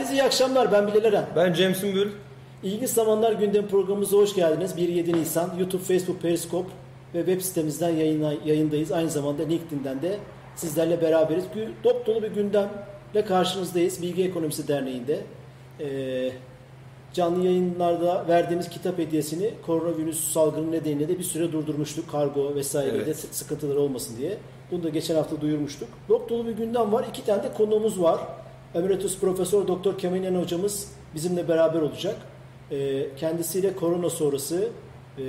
Herkese iyi akşamlar. Ben Bilal Eren. Ben Cem Sümbül. İlginç Zamanlar Gündem programımıza hoş geldiniz. 1-7 Nisan YouTube, Facebook, Periscope ve web sitemizden yayına, yayındayız. Aynı zamanda LinkedIn'den de sizlerle beraberiz. Dop dolu bir gündemle karşınızdayız. Bilgi Ekonomisi Derneği'nde. Ee, canlı yayınlarda verdiğimiz kitap hediyesini koronavirüs salgını nedeniyle de bir süre durdurmuştuk. Kargo vesairede Evet. sıkıntıları olmasın diye. Bunu da geçen hafta duyurmuştuk. Dop dolu bir gündem var. İki tane de konuğumuz var. Emeritus Profesör Doktor Kemal hocamız bizimle beraber olacak. Ee, kendisiyle korona sonrası e,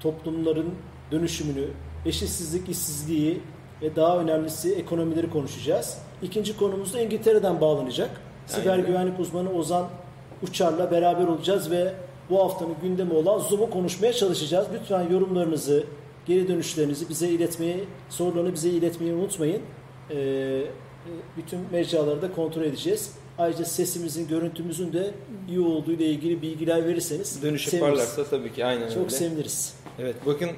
toplumların dönüşümünü, eşitsizlik, işsizliği ve daha önemlisi ekonomileri konuşacağız. İkinci konumuz da İngiltere'den bağlanacak. Siber Aynen. güvenlik uzmanı Ozan Uçar'la beraber olacağız ve bu haftanın gündemi olan Zoom'u konuşmaya çalışacağız. Lütfen yorumlarınızı, geri dönüşlerinizi bize iletmeyi, sorularını bize iletmeyi unutmayın. Ee, bütün mecraları da kontrol edeceğiz. Ayrıca sesimizin, görüntümüzün de iyi olduğu ile ilgili bilgiler verirseniz Dönüş yaparlarsa tabii ki aynen Çok öyle. seviniriz. Evet bakın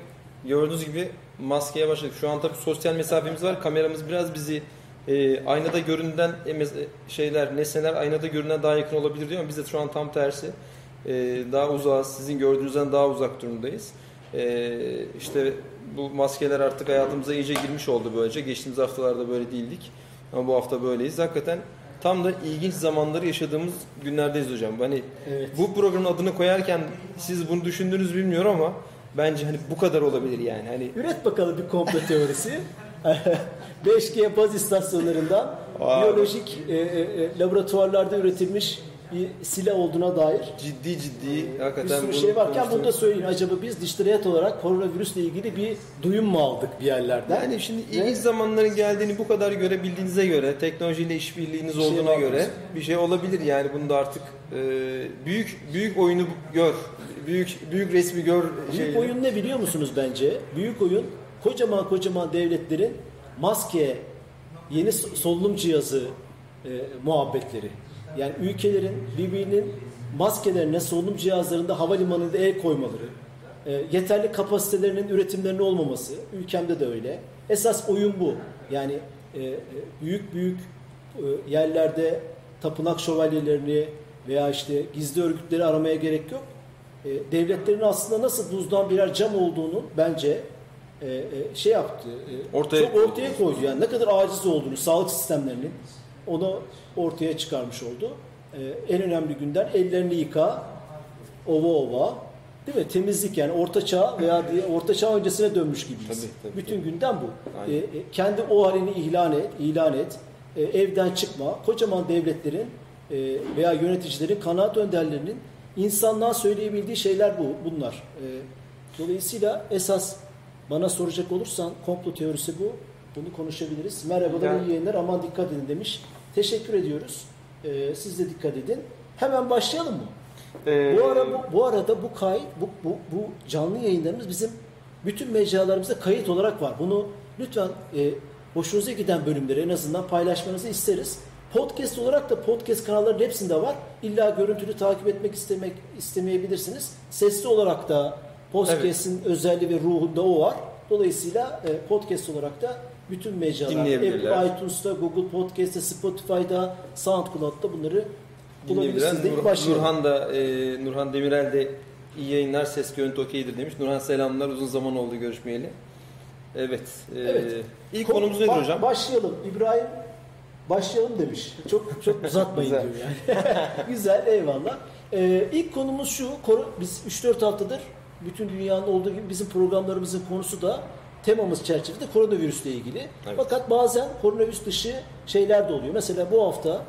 gördüğünüz gibi maskeye başladık. Şu an tabii sosyal mesafemiz var. Kameramız biraz bizi e, aynada görünen e, şeyler, nesneler aynada görünen daha yakın olabilir diyor ama biz de şu an tam tersi. E, daha uzağız. Sizin gördüğünüzden daha uzak durumdayız. E, işte bu maskeler artık hayatımıza iyice girmiş oldu böylece. Geçtiğimiz haftalarda böyle değildik. Ama bu hafta böyleyiz. Hakikaten tam da ilginç zamanları yaşadığımız günlerdeyiz hocam. Hani Evet. bu programın adını koyarken siz bunu düşündünüz bilmiyorum ama bence hani bu kadar olabilir yani. Hani Üret bakalım bir komplo teorisi. 5G baz istasyonlarından Aa. biyolojik e, e, e, laboratuvarlarda üretilmiş bir silah olduğuna dair ciddi ciddi bir hakikaten sürü bunu şey varken bunu da söyleyin. Acaba biz Dijital Hayat olarak koronavirüsle ilgili bir duyum mu aldık bir yerlerden? yani şimdi Ve- ilginç zamanların geldiğini bu kadar görebildiğinize göre, teknolojiyle işbirliğiniz Bir şey olduğuna var göre bir şey olabilir yani bunda artık e, büyük büyük oyunu gör. Büyük büyük resmi gör Büyük şeyini. oyun ne biliyor musunuz bence? Büyük oyun kocaman kocaman devletlerin maske, yeni so- solunum cihazı e, muhabbetleri. Yani ülkelerin birbirinin maskelerine, solunum cihazlarında havalimanında el koymaları, e, yeterli kapasitelerinin üretimlerinin olmaması, ülkemde de öyle. Esas oyun bu. Yani e, e, büyük büyük e, yerlerde tapınak şövalyelerini veya işte gizli örgütleri aramaya gerek yok. E, devletlerin aslında nasıl buzdan birer cam olduğunu bence e, e, şey yaptı. e, Ortaya çok ortaya koydu. Yani ne kadar aciz olduğunu sağlık sistemlerinin onu ortaya çıkarmış oldu. E, en önemli günden ellerini yıka, ova ova. Değil mi? Temizlik yani orta çağ veya orta çağ öncesine dönmüş gibiyiz. Tabii, tabii, Bütün gündem bu. Aynen. E, kendi o halini ilan et, ilan et. E, evden çıkma. Kocaman devletlerin e, veya yöneticilerin, kanaat önderlerinin insanlığa söyleyebildiği şeyler bu, bunlar. E, dolayısıyla esas bana soracak olursan komplo teorisi bu. Bunu konuşabiliriz. Merhabalar, Yani- iyi yayınlar. Aman dikkat edin demiş. Teşekkür ediyoruz. E, siz de dikkat edin. Hemen başlayalım mı? Ee, Bu ara bu, bu arada bu kayıt bu, bu bu canlı yayınlarımız bizim bütün mecralarımızda kayıt olarak var. Bunu lütfen e, hoşunuza giden bölümleri en azından paylaşmanızı isteriz. Podcast olarak da podcast kanallarının hepsinde var. İlla görüntülü takip etmek istemek istemeyebilirsiniz. Sesli olarak da podcast'in özelliği ve ruhunda o var. Dolayısıyla e, podcast olarak da bütün Dinleyebilirler. Apple iTunes'ta, Google Podcast'te, Spotify'da, SoundCloud'da bunları bulabilirsiniz. Nur, başlayalım. Nurhan da e, Nurhan Demirel de iyi yayınlar ses görüntü okeydir demiş. Nurhan selamlar uzun zaman oldu görüşmeyeli. Evet. e, Evet. İlk Ko- konumuz nedir ba- hocam? Başlayalım. İbrahim başlayalım demiş. Çok çok uzatmayın diyor yani. Güzel eyvallah. Ee, ilk konumuz şu. Biz 3-4 haftadır bütün dünyanın olduğu gibi bizim programlarımızın konusu da temamız çerçevesinde koronavirüsle ilgili. Evet. Fakat bazen koronavirüs dışı şeyler de oluyor. Mesela bu hafta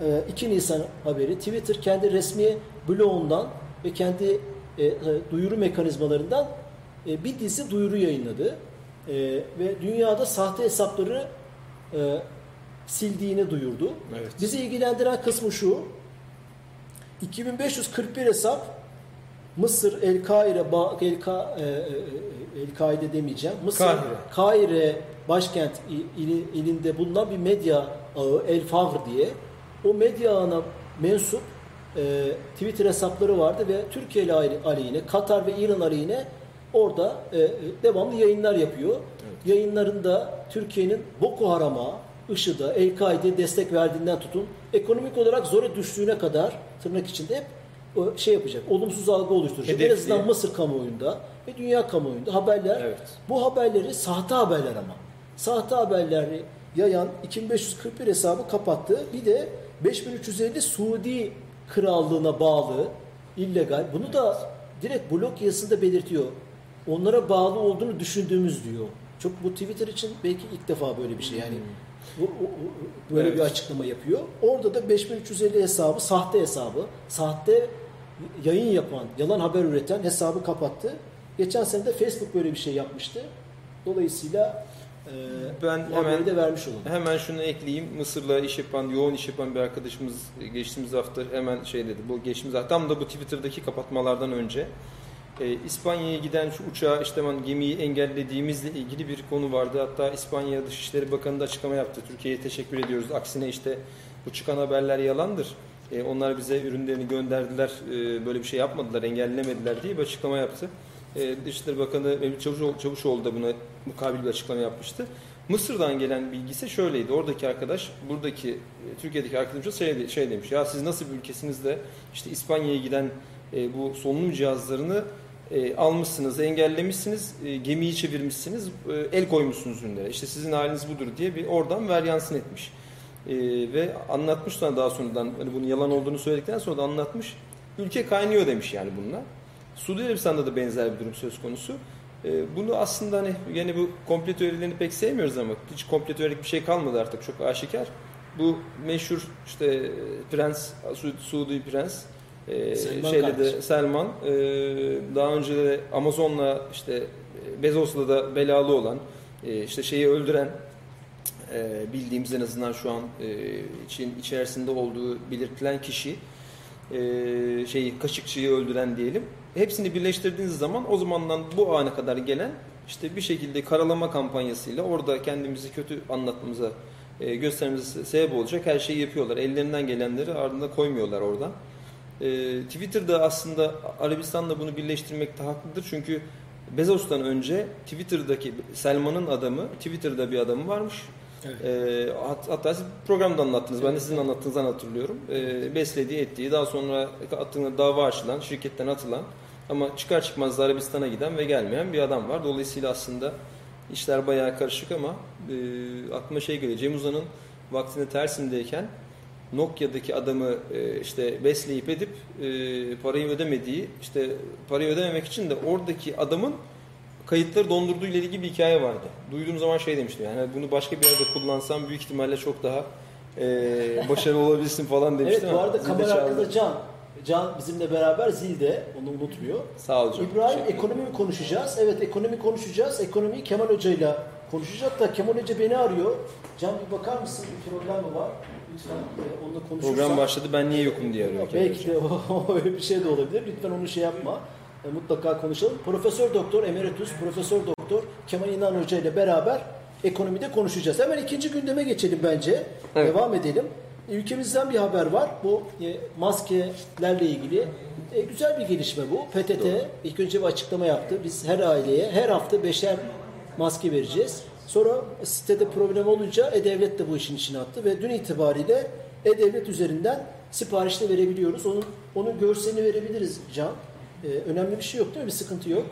e, 2 Nisan haberi Twitter kendi resmi blogundan ve kendi e, e, duyuru mekanizmalarından e, bir dizi duyuru yayınladı. E, ve dünyada sahte hesapları e, sildiğini duyurdu. Evet. Bizi ilgilendiren kısmı şu. 2541 hesap Mısır El Kaire El, Ka, e, e, El Kaide demeyeceğim. Mısır Kahire. Kahire başkent il- ili- ilinde bulunan bir medya ağı El Fagr diye. O medya ağına mensup e, Twitter hesapları vardı ve Türkiye ile aleyhine, Katar ve İran aleyhine orada e, e, devamlı yayınlar yapıyor. Yayınlarında Türkiye'nin Boko Haram'a IŞİD'e, El-Kaide'ye destek verdiğinden tutun, ekonomik olarak zora düştüğüne kadar tırnak içinde hep o şey yapacak, olumsuz algı oluşturacak. En Hedefli. azından Mısır kamuoyunda ve dünya kamuoyunda haberler, Evet. bu haberleri sahte haberler ama. Sahte haberleri yayan 2541 hesabı kapattı. Bir de 5350 Suudi krallığına bağlı illegal. Bunu da direkt blog yazısında belirtiyor. Onlara bağlı olduğunu düşündüğümüz diyor. Çok bu Twitter için belki ilk defa böyle bir şey. Yani bu, o- o- böyle Evet. bir açıklama yapıyor. Orada da 5350 hesabı sahte hesabı, sahte yayın yapan, yalan haber üreten hesabı kapattı. Geçen sene de Facebook böyle bir şey yapmıştı. Dolayısıyla e, Ben hemen- de vermiş olalım. Hemen şunu ekleyeyim. Mısır'la iş yapan, yoğun iş yapan bir arkadaşımız geçtiğimiz hafta hemen şey dedi. Bu geçtiğimiz hafta tam da bu Twitter'daki kapatmalardan önce e, İspanya'ya giden şu uçağı işte ben gemiyi engellediğimizle ilgili bir konu vardı. Hatta İspanya Dışişleri Bakanı da açıklama yaptı. Türkiye'ye teşekkür ediyoruz. Aksine işte bu çıkan haberler yalandır. E, onlar bize ürünlerini gönderdiler. e, böyle bir şey yapmadılar, engellemediler diye bir açıklama yaptı. E, Dışişleri Bakanı Mevlüt Çavuşoğlu, Çavuşoğlu da buna mukabil bir açıklama yapmıştı. Mısır'dan gelen bilgi ise şöyleydi. Oradaki arkadaş, buradaki e, Türkiye'deki arkadaşımız şey, şey demiş. Ya siz nasıl bir ülkesinizde işte İspanya'ya giden e, bu solunum cihazlarını e, almışsınız, engellemişsiniz, e, gemiyi çevirmişsiniz, e, el koymuşsunuz ürünlere. İşte sizin haliniz budur diye bir oradan veryansın etmiş. E, ve anlatmış sonra daha sonradan hani bunun yalan olduğunu söyledikten sonra da anlatmış. Ülke kaynıyor demiş yani bununla. Suudi Arabistan'da da benzer bir durum söz konusu. E, bunu aslında hani yani bu komplo teorilerini pek sevmiyoruz ama hiç komplo teorik bir şey kalmadı artık çok aşikar. Bu meşhur işte e, prens, Su- Suudi prens e, Selman şeyle de. Selman e, daha önce de Amazon'la işte e, Bezos'la da belalı olan e, işte şeyi öldüren e, bildiğimiz en azından şu an e, için içerisinde olduğu belirtilen kişi e, şeyi Kaşıkçı'yı öldüren diyelim. Hepsini birleştirdiğiniz zaman o zamandan bu ana kadar gelen işte bir şekilde karalama kampanyasıyla orada kendimizi kötü anlatmamıza e, göstermemize sebep olacak her şeyi yapıyorlar. Ellerinden gelenleri ardında koymuyorlar oradan. E, Twitter'da aslında Arabistan'la bunu birleştirmekte haklıdır. Çünkü Bezos'tan önce Twitter'daki Selman'ın adamı, Twitter'da bir adamı varmış. Evet. E, hat- hatta siz programda anlattınız. Ben de sizin anlattığınızdan hatırlıyorum. E, beslediği, ettiği, daha sonra attığında dava açılan, şirketten atılan ama çıkar çıkmaz da Arabistan'a giden ve gelmeyen bir adam var. Dolayısıyla aslında işler bayağı karışık ama e, aklıma şey geliyor. Cem Uzan'ın vaktinde Tersim'deyken Nokia'daki adamı e, işte besleyip edip e, parayı ödemediği işte parayı ödememek için de oradaki adamın kayıtları dondurduğu ile ilgili bir hikaye vardı. Duyduğum zaman şey demiştim yani bunu başka bir yerde kullansam büyük ihtimalle çok daha e, başarılı olabilirsin falan Evet demiştim. bu ama arada kamera arkada Can. Can bizimle beraber zilde. Onu unutmuyor. Sağ ol canım. İbrahim ekonomi mi konuşacağız? Evet ekonomi konuşacağız. Ekonomiyi Kemal Hoca'yla konuşacağız da Kemal Hoca beni arıyor. Can bir bakar mısın? Bir problem mi var? Lütfen e, onunla konuşursan. Program başladı ben niye yokum diye arıyor. Belki de o, öyle bir şey de olabilir. Lütfen onu şey yapma. E, mutlaka konuşalım. Profesör Doktor Emeritus Profesör Doktor Kemal İnan Hoca ile beraber ekonomide konuşacağız. Hemen ikinci gündeme geçelim bence. Evet. Devam edelim. Ülkemizden bir haber var. Bu e, maskelerle ilgili e, güzel bir gelişme bu. PTT ilk önce bir açıklama yaptı. Biz her aileye her hafta beşer maske vereceğiz. Sonra sitede problem olunca E-Devlet de bu işin içine attı ve dün itibariyle E-Devlet üzerinden siparişte verebiliyoruz. Onun onun görselini verebiliriz Can. Ee, önemli bir şey yok değil mi? Bir sıkıntı yok.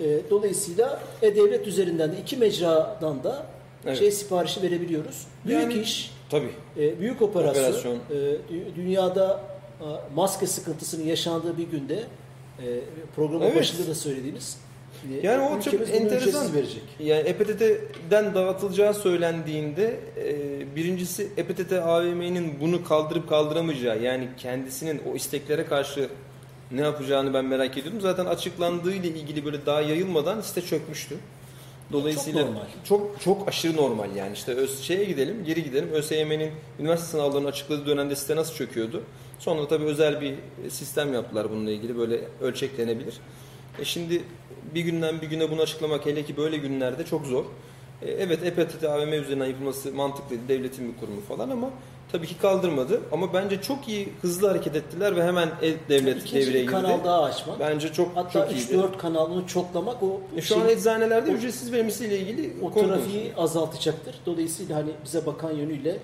Ee, dolayısıyla E-Devlet üzerinden de iki mecradan da Evet. şey siparişi verebiliyoruz. Büyük Yani- iş, Tabii. e, büyük operasyon. Operasyon. E, dü- dünyada e, maske sıkıntısının yaşandığı bir günde e, programın Evet. başında da söylediğiniz e, Yani o çok enteresan. verecek. Yani EPTT'den dağıtılacağı söylendiğinde e, birincisi EPTT AVM'nin bunu kaldırıp kaldıramayacağı yani kendisinin o isteklere karşı ne yapacağını ben merak ediyordum. Zaten açıklandığı ile ilgili böyle daha yayılmadan site çökmüştü. Dolayısıyla Çok normal. çok çok aşırı normal yani işte öz, şeye gidelim geri gidelim ÖSYM'nin üniversite sınavlarını açıkladığı dönemde site nasıl çöküyordu. Sonra tabii özel bir sistem yaptılar bununla ilgili böyle ölçeklenebilir. E şimdi bir günden bir güne bunu açıklamak hele ki böyle günlerde çok zor. E, evet EPTT AVM üzerinden yapılması mantıklıydı. Devletin bir kurumu falan ama tabii ki kaldırmadı. Ama bence çok iyi hızlı hareket ettiler ve hemen e-devlet İkinci devreye girdi. kanal daha açmak. Bence çok Hatta çok iyiydi. 3-4 kanalını çoklamak o E, şu an şey- eczanelerde o- ücretsiz verilmesiyle ilgili o trafiği azaltacaktır. Dolayısıyla hani bize bakan yönüyle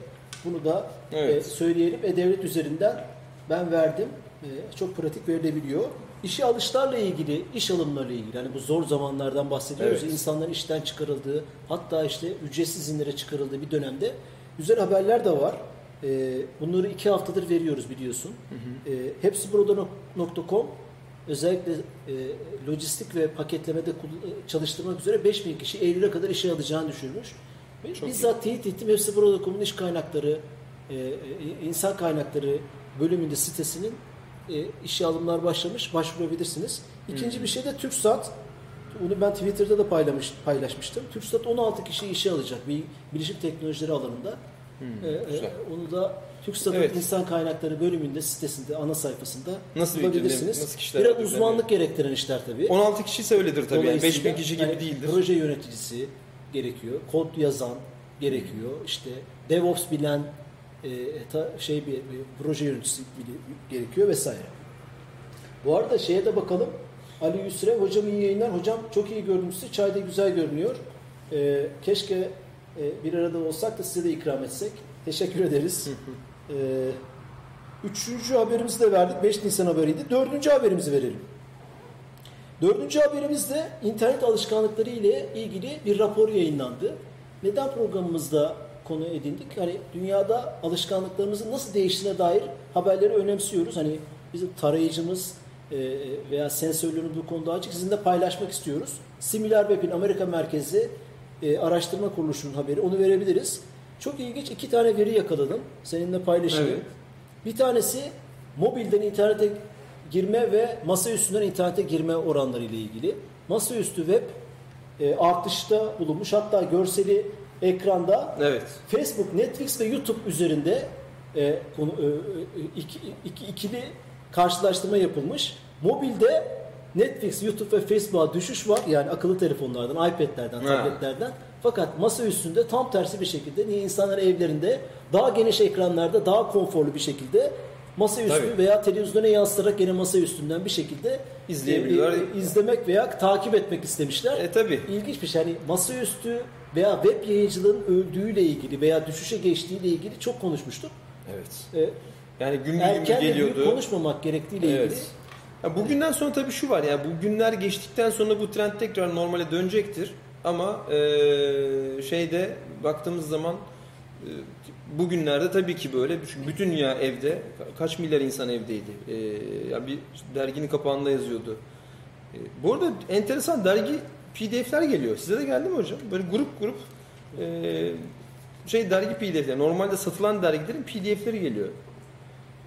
bunu da Evet. e, söyleyelim. E-Devlet üzerinden ben verdim. E, çok pratik verilebiliyor. İşe alışlarla ilgili, iş alımlarıyla ilgili hani bu zor zamanlardan bahsediyoruz. Evet. İnsanların işten çıkarıldığı, hatta işte ücretsiz izinlere çıkarıldığı bir dönemde güzel haberler de var. E, bunları iki haftadır veriyoruz biliyorsun. E, hepsiburada.com özellikle e, lojistik ve paketlemede çalıştırmak üzere 5000 kişi Eylül'e kadar işe alacağını düşünmüş. Çok Bizzat teyit ettim. Hepsi burada.com'un iş kaynakları, e, e, insan kaynakları bölümünde sitesinin e, işe alımlar başlamış. Başvurabilirsiniz. İkinci bir şey de TürkSat. Onu ben Twitter'da da paylamış, paylaşmıştım. TürkSat 16 kişi işe alacak bir bilişim teknolojileri alanında. Hmm, E, e, onu da TürkSat'ın Evet. insan kaynakları bölümünde sitesinde ana sayfasında Nasıl bulabilirsiniz. nasıl kişiler Biraz uzmanlık gerektiren işler tabii. 16 kişi ise öyledir tabii. Yani Dolayısıyla 5000 kişi gibi yani değildir. Proje yöneticisi gerekiyor, kod yazan gerekiyor, işte DevOps bilen e, ta- şey bir, bir proje yöneticisi gerekiyor vesaire. Bu arada şeye de bakalım. Ali Yusre, hocam iyi yayınlar. Hocam çok iyi gördüm sizi. Çay da güzel görünüyor. E, keşke e, bir arada olsak da size de ikram etsek. Teşekkür ederiz. e, üçüncü haberimizi de verdik. 5 Nisan haberiydi. Dördüncü haberimizi verelim. Dördüncü haberimizde internet alışkanlıkları ile ilgili bir rapor yayınlandı. Neden programımızda konu edindik? Hani dünyada alışkanlıklarımızın nasıl değiştiğine dair haberleri önemsiyoruz. Hani bizim tarayıcımız e, veya sensörlerin bu konuda açık. Sizinle paylaşmak istiyoruz. SimilarWeb'in Amerika merkezi e, araştırma kuruluşunun haberi. Onu verebiliriz. Çok ilginç iki tane veri yakaladım. Seninle paylaşayım. Evet. Bir tanesi mobilden internete girme ve masa üstünden internete girme oranları ile ilgili. Masaüstü web e, artışta bulunmuş. Hatta görseli ekranda Evet. Facebook, Netflix ve YouTube üzerinde e, konu, e, e, iki, iki- ikili karşılaştırma yapılmış. Mobilde Netflix, YouTube ve Facebook'a düşüş var. Yani akıllı telefonlardan, iPad'lerden, Ha. tabletlerden. Fakat masa üstünde tam tersi bir şekilde niye insanlar evlerinde daha geniş ekranlarda daha konforlu bir şekilde masa üstü Tabii. veya televizyona yansıtarak gene masa üstünden bir şekilde İzleyebiliyorlar. e, e, izlemek veya takip etmek istemişler. E tabi. İlginç bir şey. Hani masaüstü veya web yayıncılığın öldüğüyle ilgili veya düşüşe geçtiğiyle ilgili çok konuşmuştuk. Evet. Ee, Yani gün gün erken geliyordu. konuşmamak gerektiğiyle ilgili. Ya bugünden sonra tabii şu var ya bu günler geçtikten sonra bu trend tekrar normale dönecektir. Ama eee, şeyde baktığımız zaman eee, bugünlerde tabii ki böyle bütün dünya evde Ka- kaç milyar insan evdeydi. Eee ya bir derginin kapağında yazıyordu. Eee, bu arada enteresan dergi PDF'ler geliyor. Size de geldi mi hocam? Böyle grup grup eee, şey dergi PDF'ler. Normalde satılan dergilerin PDF'leri geliyor.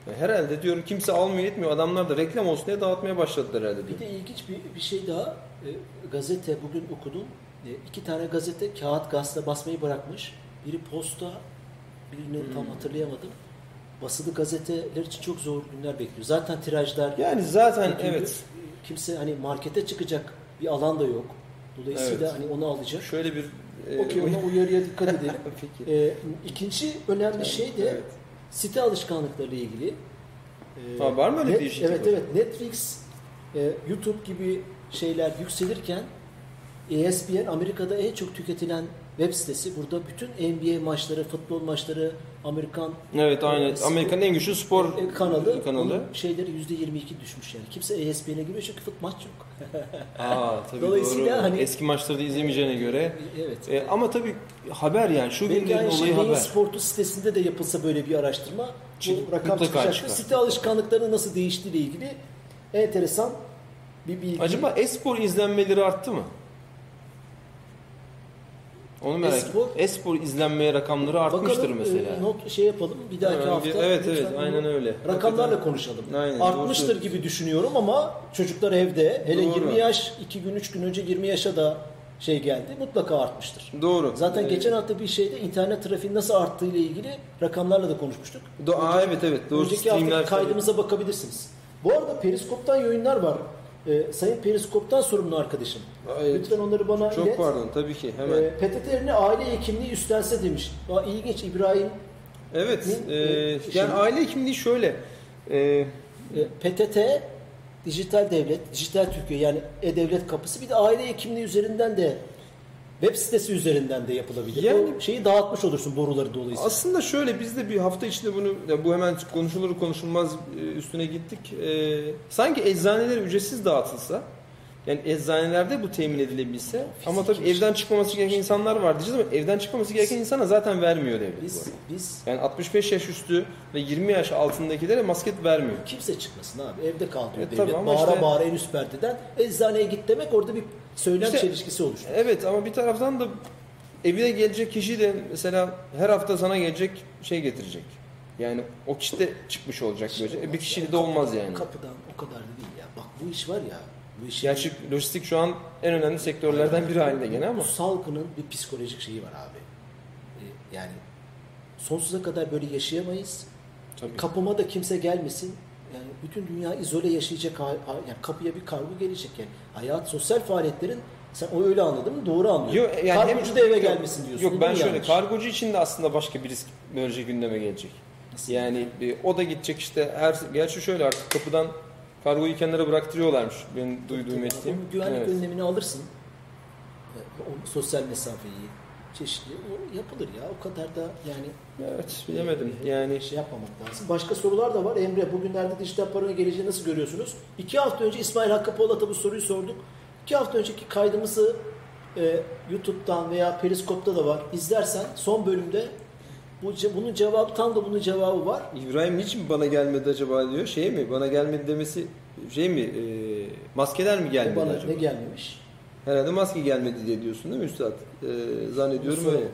Ya Herhalde diyorum kimse almıyor etmiyor. Adamlar da reklam olsun diye dağıtmaya başladılar herhalde Bir diyor. de ilginç bir, bir şey daha. Ee, gazete bugün okudum. Ee, iki tane gazete kağıt gazete basmayı bırakmış. Biri posta, birini Hmm. tam hatırlayamadım. Basılı gazeteler için çok zor günler bekliyor. Zaten tirajlar Yani zaten döküldü. evet Kimse hani markete çıkacak bir alan da yok. Dolayısıyla Evet. hani onu alacak. şöyle bir e, Okey ona uyarıya dikkat edelim. Peki. Ee, ikinci önemli şey de Evet. Site alışkanlıkları ile ilgili. Ha, var mı öyle Net- değişiklik Evet hocam? evet Netflix, e, YouTube gibi şeyler yükselirken E ESPN Amerika'da en çok tüketilen web sitesi. Burada bütün NBA maçları, futbol maçları, Amerikan Evet aynı. e, Amerika'nın en güçlü spor e, kanalı, kanalı. şeyleri %22 düşmüş yani. Kimse ESPN'e giriyor çünkü fut maç yok. Aa tabii Dolayısıyla doğru. hani- Eski maçları da izlemeyeceğine göre. Evet. E, ama tabii haber yani şu Belki günlerin şey olayı Beyin haber. Sportu sitesinde de yapılsa böyle bir araştırma Çık- bu rakam çıkacaktır. çıkar. Site alışkanlıklarının nasıl değiştiğiyle ilgili enteresan bir bilgi. Acaba e-spor izlenmeleri arttı mı? Onu merak E-spor? E-spor izlenmeye rakamları artmıştır Bakalım, mesela. e, not şey yapalım bir dahaki bir- hafta. evet, evet, aynen öyle. Rakamlarla Hakikaten. konuşalım. Aynen, doğru Artmıştır söylüyorsun. gibi düşünüyorum ama çocuklar evde. Hele Doğru. 20 yaş, 2 gün 3 gün önce 20 yaşa da şey geldi. Mutlaka artmıştır. Doğru. Zaten E, geçen hafta bir şeyde internet trafiği nasıl arttığı ile ilgili rakamlarla da konuşmuştuk. Do- Aa, evet evet doğru Önceki hafta kaydımıza bakabilirsiniz. Bu arada Periskop'tan yayınlar var. E, Sayın Periskop'tan sorumlu arkadaşım. Evet. Lütfen onları bana Çok ilet. pardon tabii ki hemen. E, PTT yerine aile hekimliği üstlense demiş. Aa, ilginç İbrahim. evet. E, e, yani aile hekimliği şöyle. E, E, PTT dijital devlet, dijital Türkiye yani e-devlet kapısı bir de aile hekimliği üzerinden de web sitesi üzerinden de yapılabilir. Yani- o şeyi dağıtmış olursun boruları dolayısıyla. Aslında şöyle biz de bir hafta içinde bunu ya bu hemen konuşulur konuşulmaz e, üstüne gittik. E, sanki eczaneler ücretsiz dağıtılsa yani eczanelerde bu temin edilebilse ama tabii evden çıkmaması gereken insanlar var diyeceğiz ama evden çıkmaması gereken insana zaten vermiyor devlet. biz biz Yani 65 yaş üstü ve 20 yaş altındakilere masket vermiyor. kimse çıkmasın abi. Evde kal diyor E, devlet. bağıra işte- bağıra en üst perdeden eczaneye git demek orada bir söylem İşte- çelişkisi oluştu. Evet ama bir taraftan da evine gelecek kişi de mesela her hafta sana gelecek şey getirecek. Yani o kişi de çıkmış olacak böylece. E, bir kişiyle de olmaz yani. Kapıdan o kadar da değil ya. Bak bu iş var ya. Bu iş Gerçi lojistik şu an en önemli sektörlerden biri halinde gene ama. Bu salgının bir psikolojik şeyi var abi. Ee, Yani sonsuza kadar böyle yaşayamayız. Tabii. Kapıma da kimse gelmesin. Yani bütün dünya izole yaşayacak. Yani kapıya bir kargo gelecek yani. Hayat, sosyal faaliyetlerin sen o öyle anladın mı? Doğru anlıyorum. Yok, yani Kargocu hem- da eve yok, gelmesin diyorsun. Yok ben şöyle yanlış? kargocu için de aslında başka bir risk böylece gündeme gelecek. Nasıl? Yani e, o da gidecek işte her gerçi şöyle artık kapıdan kargoyu kenara bıraktırıyorlarmış benim duyduğum ettiğim. Güvenlik Evet. önlemini alırsın. Ee, O sosyal mesafeyi çeşitli o yapılır ya. O kadar da yani Evet bilemedim. Yani şey yapmamak lazım. Başka sorular da var. Emre bugünlerde dijital paranın geleceği nasıl görüyorsunuz? İki hafta önce İsmail Hakkı Polat'a bu soruyu sorduk. İki hafta önceki kaydımızı e, YouTube'dan veya Periskop'ta da var. İzlersen son bölümde bu bunun cevabı tam da bunun cevabı var. İbrahim niçin bana gelmedi acaba diyor. Şey mi? Bana gelmedi demesi şey mi? E, maskeler mi gelmedi bana acaba? ne gelmemiş? Herhalde maske gelmedi diye diyorsun değil mi Üstad? E, zannediyorum öyle.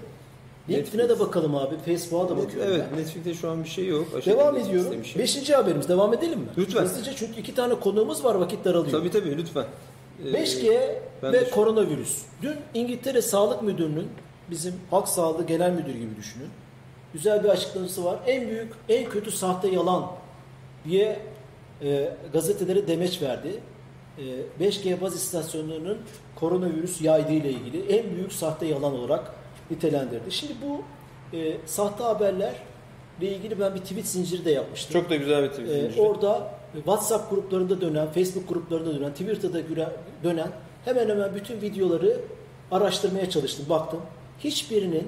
LinkedIn'e de bakalım abi. Facebook'a da bakıyorum. Evet ben. Netflix'te şu an bir şey yok. Aşırı Devam ediyorum. şey. Beşinci haberimiz. Devam edelim mi? Lütfen. Hızlıca çünkü iki tane konuğumuz var. Vakit daralıyor. Tabii tabii lütfen. E, 5G ben ve koronavirüs. Dün İngiltere Sağlık Müdürü'nün bizim halk sağlığı genel müdürü gibi düşünün. Güzel bir açıklaması var. En büyük, en kötü sahte yalan diye e, gazetelere demeç verdi. E, 5G baz istasyonlarının koronavirüs yaydığı ile ilgili en büyük sahte yalan olarak nitelendirdi. Şimdi bu e, sahte haberlerle ilgili ben bir tweet zinciri de yapmıştım. Çok da güzel bir tweet. Ee, zinciri. orada WhatsApp gruplarında dönen, Facebook gruplarında dönen, Twitter'da güre- dönen hemen hemen bütün videoları araştırmaya çalıştım, baktım. Hiçbirinin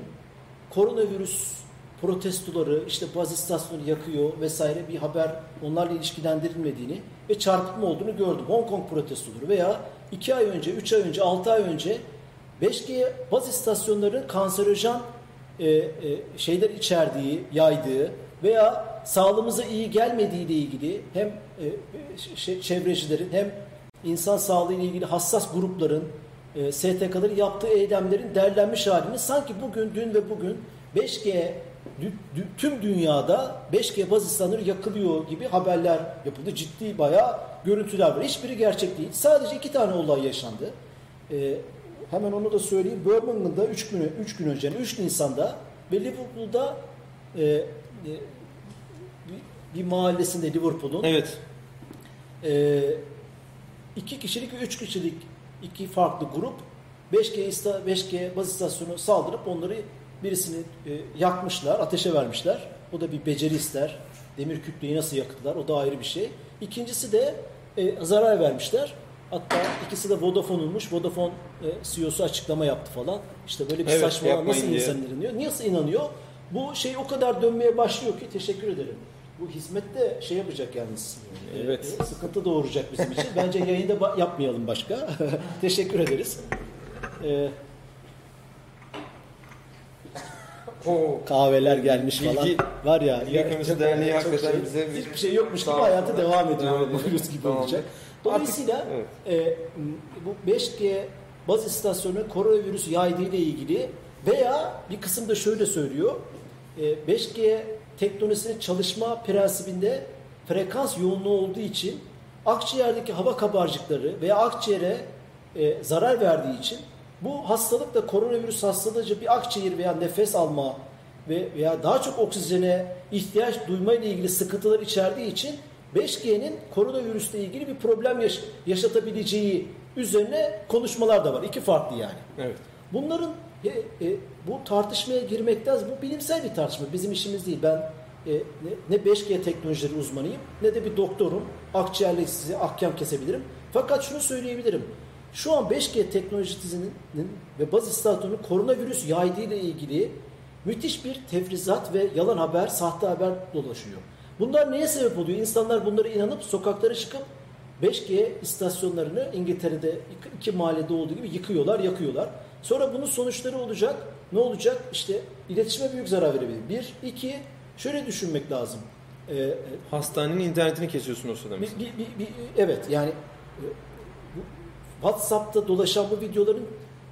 koronavirüs protestoları, işte baz istasyonu yakıyor vesaire bir haber onlarla ilişkilendirilmediğini ve çarpıtma olduğunu gördüm. Hong Kong protestoları veya 2 ay önce, 3 ay önce, 6 ay önce 5G baz istasyonlarının kanserojen e, e, şeyler içerdiği, yaydığı veya sağlığımıza iyi gelmediği ile ilgili hem e, şey, çevrecilerin hem insan sağlığı ile ilgili hassas grupların e, STK'ların yaptığı eylemlerin derlenmiş halini sanki bugün, dün ve bugün 5G dü- dü- tüm dünyada 5G baz istasyonları yakılıyor gibi haberler yapıldı. Ciddi bayağı görüntüler var. Hiçbiri gerçek değil. Sadece iki tane olay yaşandı. E, hemen onu da söyleyeyim. Birmingham'da 3 gün 3 gün önce, yani 3 Nisan'da ve Liverpool'da e, e, bir, bir mahallesinde Liverpool'un Evet. e, iki kişilik ve üç kişilik iki farklı grup 5G, ista, 5G baz istasyonu saldırıp onları birisini e, yakmışlar, ateşe vermişler. O da bir beceri ister. Demir kütleyi nasıl yaktılar o da ayrı bir şey. İkincisi de e, zarar vermişler. Hatta ikisi de Vodafone'unmuş. Vodafone e, CEO'su açıklama yaptı falan. İşte böyle bir Evet, saçmalama yapmayın nasıl diye. insan inanıyor? Nasıl inanıyor? Bu şey o kadar dönmeye başlıyor ki teşekkür ederim. Bu hizmette şey yapacak yalnız. e, Evet. e, sıkıntı doğuracak bizim için. Bence yayında ba- yapmayalım başka. teşekkür ederiz. E, Oo. kahveler gelmiş Bilgi- falan. Var ya. Bilgi çok- Derneği hakikaten şey- bize bir- hiçbir şey yokmuş gibi hayatı devam ediyor. Devam. Virüs gibi Tamam. olacak. Dolayısıyla Evet. e, bu 5G baz istasyonu koronavirüs yaydığı ile ilgili veya bir kısım da şöyle söylüyor. E, 5G teknolojisinin çalışma prensibinde frekans yoğunluğu olduğu için akciğerdeki hava kabarcıkları veya akciğere e, zarar verdiği için bu hastalık da koronavirüs hastalığıca bir akciğer veya nefes alma ve veya daha çok oksijene ihtiyaç duyma ile ilgili sıkıntılar içerdiği için 5G'nin koronavirüsle ilgili bir problem yaş- yaşatabileceği üzerine konuşmalar da var. İki farklı yani. Evet. Bunların e, e, bu tartışmaya girmekten bu bilimsel bir tartışma. Bizim işimiz değil. Ben e, ne, ne 5G teknolojileri uzmanıyım ne de bir doktorum. Akciğerle size ahkam kesebilirim. Fakat şunu söyleyebilirim. Şu an 5G teknolojisinin ve baz istasyonunun koronavirüs yaydığı ile ilgili müthiş bir tefrizat ve yalan haber, sahte haber dolaşıyor. Bunlar neye sebep oluyor? İnsanlar bunlara inanıp sokaklara çıkıp 5G istasyonlarını İngiltere'de iki- mahallede olduğu gibi yıkıyorlar, yakıyorlar. Sonra bunun sonuçları olacak. Ne olacak? İşte iletişime büyük zarar verebilir. Bir, iki, şöyle düşünmek lazım. Ee, Hastanenin internetini kesiyorsun o sırada bir, bir, bir, bir- evet yani e, WhatsApp'ta dolaşan bu videoların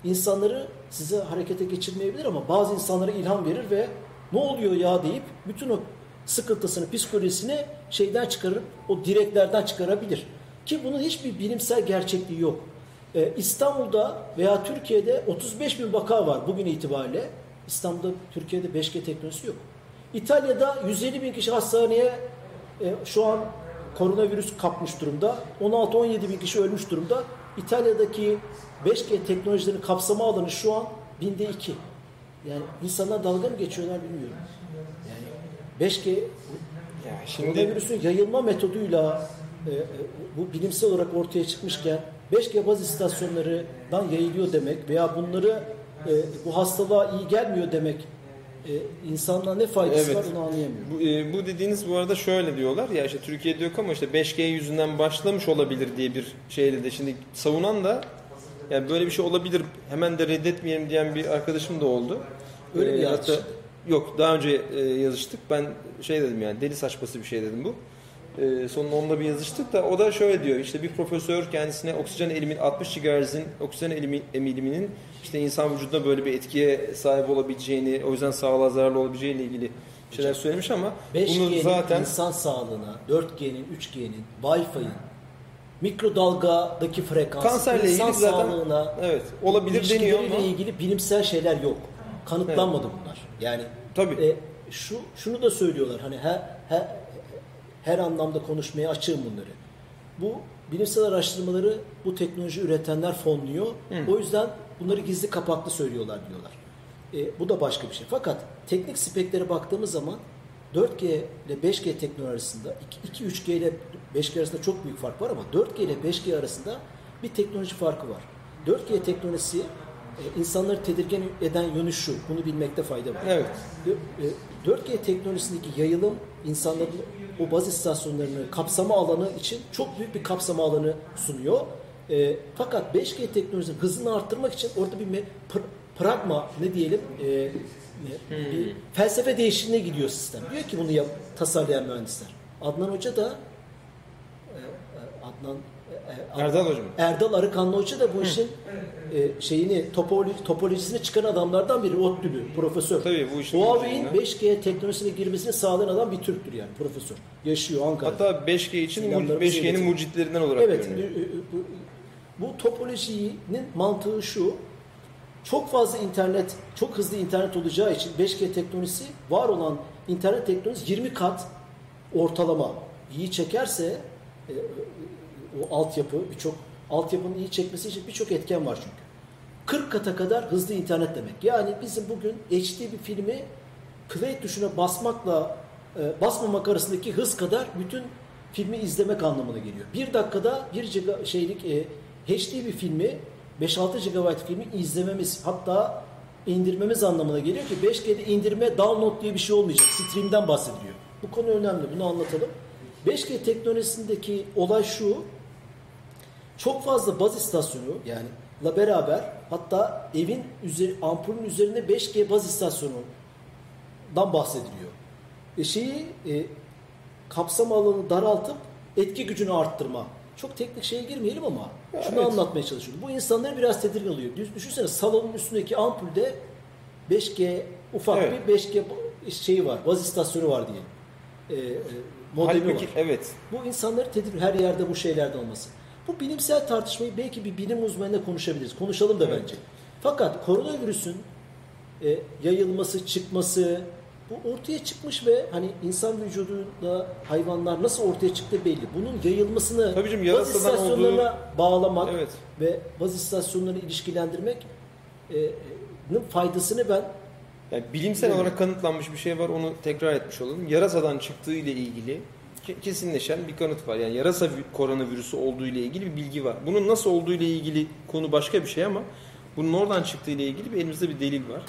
insanları size harekete geçirmeyebilir ama bazı insanlara ilham verir ve ne oluyor ya deyip bütün o sıkıntısını, psikolojisini şeyden çıkarıp o direklerden çıkarabilir. Ki bunun hiçbir bilimsel gerçekliği yok. Ee, İstanbul'da veya Türkiye'de 35 bin vaka var bugün itibariyle. İstanbul'da, Türkiye'de 5G teknolojisi yok. İtalya'da 150 bin kişi hastaneye e, şu an koronavirüs kapmış durumda. 16-17 bin kişi ölmüş durumda. İtalya'daki 5G teknolojilerinin kapsama alanı şu an binde iki. Yani insanlar dalga mı geçiyorlar bilmiyorum. Yani 5G Ya şimdi koronavirüsün yayılma metoduyla e, e, bu bilimsel olarak ortaya çıkmışken 5G baz istasyonlarından yayılıyor demek veya bunları e, bu hastalığa iyi gelmiyor demek e, insanlığa ne faydası Evet. var onu anlayamıyorum. bu, e, bu dediğiniz bu arada şöyle diyorlar ya işte Türkiye'de yok ama işte 5G yüzünden başlamış olabilir diye bir şeyle de şimdi savunan da yani böyle bir şey olabilir hemen de reddetmeyelim diyen bir arkadaşım da oldu. Öyle mi E, yazmıştın? hatta- Yok daha önce e, yazıştık. Ben şey dedim yani deli saçması bir şey dedim bu. E, sonunda onunla bir yazıştık da o da şöyle diyor işte bir profesör kendisine oksijen elimin 60 GHz'in oksijen elimi, emiliminin işte insan vücuduna böyle bir etkiye sahip olabileceğini o yüzden sağlığa zararlı olabileceğiyle ilgili şeyler söylemiş ama bunu 5G'nin zaten insan sağlığına, 4G'nin, 3G'nin, Wi-Fi'nin, mikrodalgadaki frekans, Kanserle insan ilgili zaten- sağlığına, evet olabilir deniyor ama ilgili bilimsel şeyler yok. Kanıtlanmadı bunlar. Yani Tabii. e, şu şunu da söylüyorlar hani her, her her anlamda konuşmaya açığım bunları. Bu bilimsel araştırmaları bu teknoloji üretenler fonluyor. O yüzden bunları gizli kapaklı söylüyorlar diyorlar. E, bu da başka bir şey. Fakat teknik speklere baktığımız zaman 4G ile 5G teknoloji arasında 2-3G ile 5G arasında çok büyük fark var ama 4G ile 5G arasında bir teknoloji farkı var. 4G teknolojisi e, insanları tedirgin eden yönü şu. Bunu bilmekte fayda var. evet 4G teknolojisindeki yayılım insanların o baz istasyonlarını kapsama alanı için çok büyük bir kapsama alanı sunuyor. E, fakat 5G teknolojisinin hızını arttırmak için orada bir pr- pragma ne diyelim e, ne- bir felsefe değişikliğine gidiyor sistem. Diyor ki bunu yap, tasarlayan mühendisler. Adnan Hoca da e, e, Adnan e, e, Erdal hocam. Erdal Arıkanlı Hoca da bu işin e, şeyini topoloji, topolojisini çıkan adamlardan biri. ODTÜ'lü profesör. Tabii bu işin Huawei'in ucunda. 5G teknolojisine girmesini sağlayan adam bir Türktür yani profesör. Yaşıyor Ankara'da. hatta 5G için Sinyallerimizi 5G'nin iletin. mucitlerinden olarak evet. görünüyor. bu- Bu, bu topolojinin mantığı şu. Çok fazla internet, çok hızlı internet olacağı için 5G teknolojisi var olan internet teknolojisi 20 kat ortalama iyi çekerse e, o altyapı birçok altyapının iyi çekmesi için birçok etken var çünkü. 40 kata kadar hızlı internet demek. Yani bizim bugün HD bir filmi play tuşuna basmakla e, basmamak arasındaki hız kadar bütün filmi izlemek anlamına geliyor. Bir dakikada bir giga şeylik e, HD bir filmi 5-6 GB filmi izlememiz hatta indirmemiz anlamına geliyor ki 5G'de indirme download diye bir şey olmayacak. Stream'den bahsediliyor. Bu konu önemli. Bunu anlatalım. 5G teknolojisindeki olay şu. Çok fazla baz istasyonu yani la beraber hatta evin üzeri, ampulün üzerinde 5G baz istasyonundan bahsediliyor. E şeyi e, kapsam alanı daraltıp etki gücünü arttırma. Çok teknik şeye girmeyelim ama şunu evet. anlatmaya çalışıyorum. Bu insanları biraz tedirgin. Düş- Düşünsene salonun üstündeki ampulde 5G ufak Evet. bir 5G şeyi var. Baz istasyonu var diyelim. E, e, modemi Halbuki var. evet Bu insanları tedirgin her yerde bu şeylerde olması. Bu bilimsel tartışmayı belki bir bilim uzmanıyla konuşabiliriz. Konuşalım da Evet. bence. Fakat koronavirüsün e, yayılması, çıkması, Bu ortaya çıkmış ve hani insan vücudunda hayvanlar nasıl ortaya çıktı belli. Bunun yayılmasını Tabii canım, baz istasyonlarına bağlamak Evet. ve baz istasyonlarını ilişkilendirmek e, e, faydasını ben Yani bilimsel olarak kanıtlanmış bir şey var onu tekrar etmiş olalım. Yarasadan çıktığı ile ilgili kesinleşen bir kanıt var. Yani yarasa vi- koronavirüsü olduğu ile ilgili bir bilgi var. Bunun nasıl olduğu ile ilgili konu başka bir şey ama bunun oradan çıktığı ile ilgili bir elimizde bir delil var.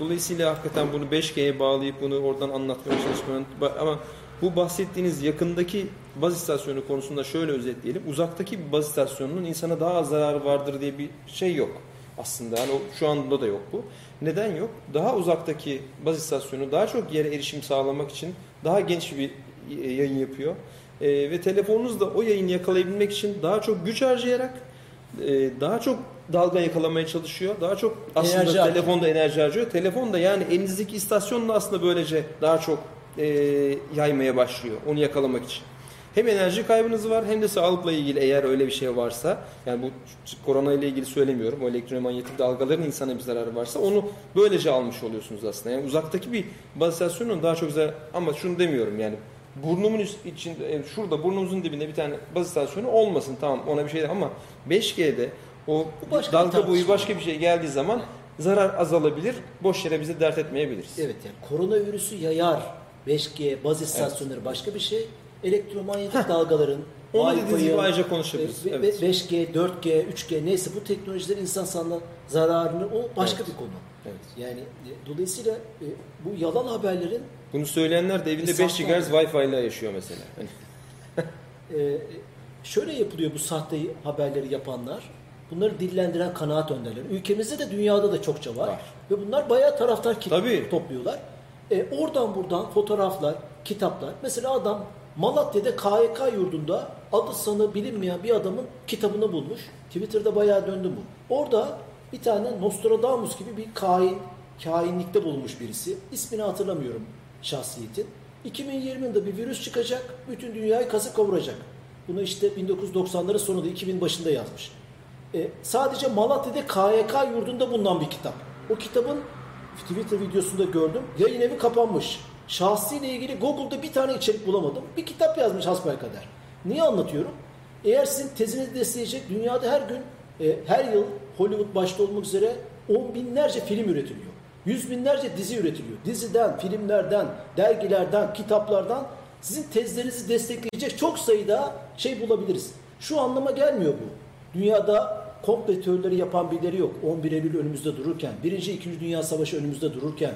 Dolayısıyla hakikaten bunu 5G'ye bağlayıp bunu oradan anlatmaya çalışmanın ama bu bahsettiğiniz yakındaki baz istasyonu konusunda şöyle özetleyelim. Uzaktaki bir baz istasyonunun insana daha az zararı vardır diye bir şey yok aslında. Yani şu anda da yok bu. Neden yok? Daha uzaktaki baz istasyonu daha çok yere erişim sağlamak için daha genç bir yayın yapıyor. E, ve telefonunuz da o yayını yakalayabilmek için daha çok güç harcayarak e, daha çok dalga yakalamaya çalışıyor. Daha çok aslında Enerji harcıyor. telefonda enerji harcıyor. Telefon da yani elinizdeki istasyonla aslında böylece daha çok e, yaymaya başlıyor onu yakalamak için. Hem enerji kaybınız var hem de sağlıkla ilgili eğer öyle bir şey varsa yani bu korona ile ilgili söylemiyorum. O elektromanyetik dalgaların insana bir zararı varsa onu böylece almış oluyorsunuz aslında. Yani uzaktaki bir baz istasyonunun daha çok zarar ama şunu demiyorum yani burnumun üst- içinde şurada burnumuzun dibinde bir tane baz istasyonu olmasın tamam ona bir şey ama 5G'de o başka dalga boyu başka bir şey geldiği zaman zarar azalabilir. Boş yere bize dert etmeyebiliriz. evet yani koronavirüsü yayar 5G baz istasyonları başka bir şey. Elektromanyetik dalgaların Onu dediğiniz gibi ayrıca konuşabiliriz. e, ve- Evet. ve 5G, 4G, 3G neyse bu teknolojilerin insan sağlığına zararını o başka Evet. bir konu. Evet. Yani e, dolayısıyla e, bu yalan haberlerin Bunu söyleyenler de evinde Bir 5 sahte GHz Wi-Fi ile yaşıyor mesela. E, şöyle yapılıyor bu sahte haberleri yapanlar. Bunları dillendiren kanaat önderleri. Ülkemizde de dünyada da çokça var. Var. Ve bunlar bayağı taraftar kit- Tabii. topluyorlar. E, oradan buradan fotoğraflar, kitaplar. Mesela adam Malatya'da KYK yurdunda adı sanı bilinmeyen bir adamın kitabını bulmuş. Twitter'da bayağı döndü bu. Orada bir tane Nostradamus gibi bir kain, kainlikte bulmuş birisi. İsmini hatırlamıyorum şahsiyetin. 2020'de bir virüs çıkacak, bütün dünyayı kasıp kavuracak. Bunu işte 1990'ların sonunda 2000 başında yazmış. E, sadece Malatya'da KYK yurdunda bulunan bir kitap. O kitabın Twitter videosunda gördüm. Yayın evi kapanmış. Şahsiyle ilgili Google'da bir tane içerik bulamadım. Bir kitap yazmış hasbelkader. Niye anlatıyorum? Eğer sizin tezinizi destekleyecek dünyada her gün, e, her yıl Hollywood başta olmak üzere on binlerce film üretiliyor. Yüz binlerce dizi üretiliyor. Diziden, filmlerden, dergilerden, kitaplardan sizin tezlerinizi destekleyecek çok sayıda şey bulabiliriz. Şu anlama gelmiyor bu. Dünyada komple teorileri yapan birileri yok. 11 Eylül önümüzde dururken, 1. 2. Dünya Savaşı önümüzde dururken,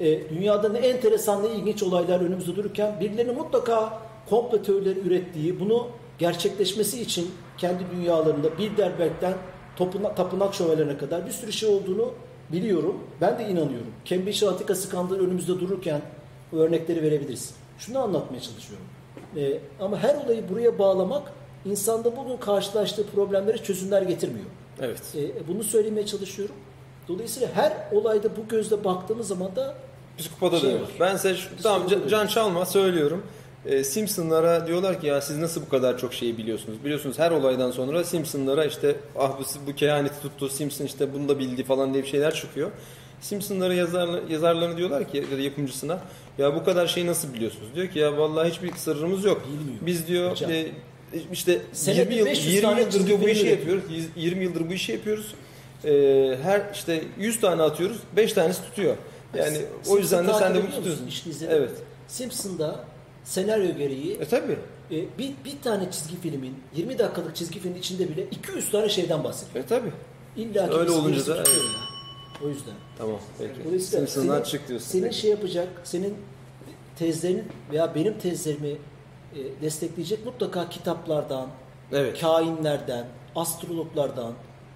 e, dünyada ne enteresan ne ilginç olaylar önümüzde dururken birilerinin mutlaka komple teorileri ürettiği, bunu gerçekleşmesi için kendi dünyalarında Bilderberg'den topuna- tapınak şövalyelerine kadar bir sürü şey olduğunu biliyorum. Ben de inanıyorum. Cambridge Analytica skandalı önümüzde dururken bu örnekleri verebiliriz. Şunu anlatmaya çalışıyorum. E, ama her olayı buraya bağlamak insanda bugün karşılaştığı problemlere çözümler getirmiyor. evet. E, bunu söylemeye çalışıyorum. Dolayısıyla her olayda bu gözle baktığımız zaman da Psikopata Şey var. Ben size şu- tamam Can Çalma söylüyorum. Ee, Simpsonlara diyorlar ki ya siz nasıl bu kadar çok şeyi biliyorsunuz? Biliyorsunuz her olaydan sonra Simpsonlara işte ah bu, bu kehaneti tuttu Simpson işte bunu da bildi falan diye bir şeyler çıkıyor. Simpsonlara yazar, yazarlarına diyorlar ki ya da yapımcısına ya bu kadar şeyi nasıl biliyorsunuz? Diyor ki ya vallahi hiçbir sırrımız yok. Bilmiyor. Biz diyor Hocam. e, işte Senede 20 yıl 500 20 tane yıldır diyor bu işi yapıyoruz. 20 yıldır bu işi yapıyoruz. Ee, her işte 100 tane atıyoruz 5 tanesi tutuyor. Yani o yüzden de sen de bunu tutuyorsun. Evet. Simpson'da senaryo gereği E tabi. e, bir, bir tane çizgi filmin 20 dakikalık çizgi filmin içinde bile 200 tane şeyden bahsediyor. E tabi. İlla ki Öyle olunca da tutuyor evet. ya. O yüzden. Tamam peki. Dolayısıyla Simpson'dan senin, çık diyorsun. senin Peki. şey yapacak, senin tezlerin veya benim tezlerimi e, destekleyecek mutlaka kitaplardan, Evet. kainlerden, astrologlardan,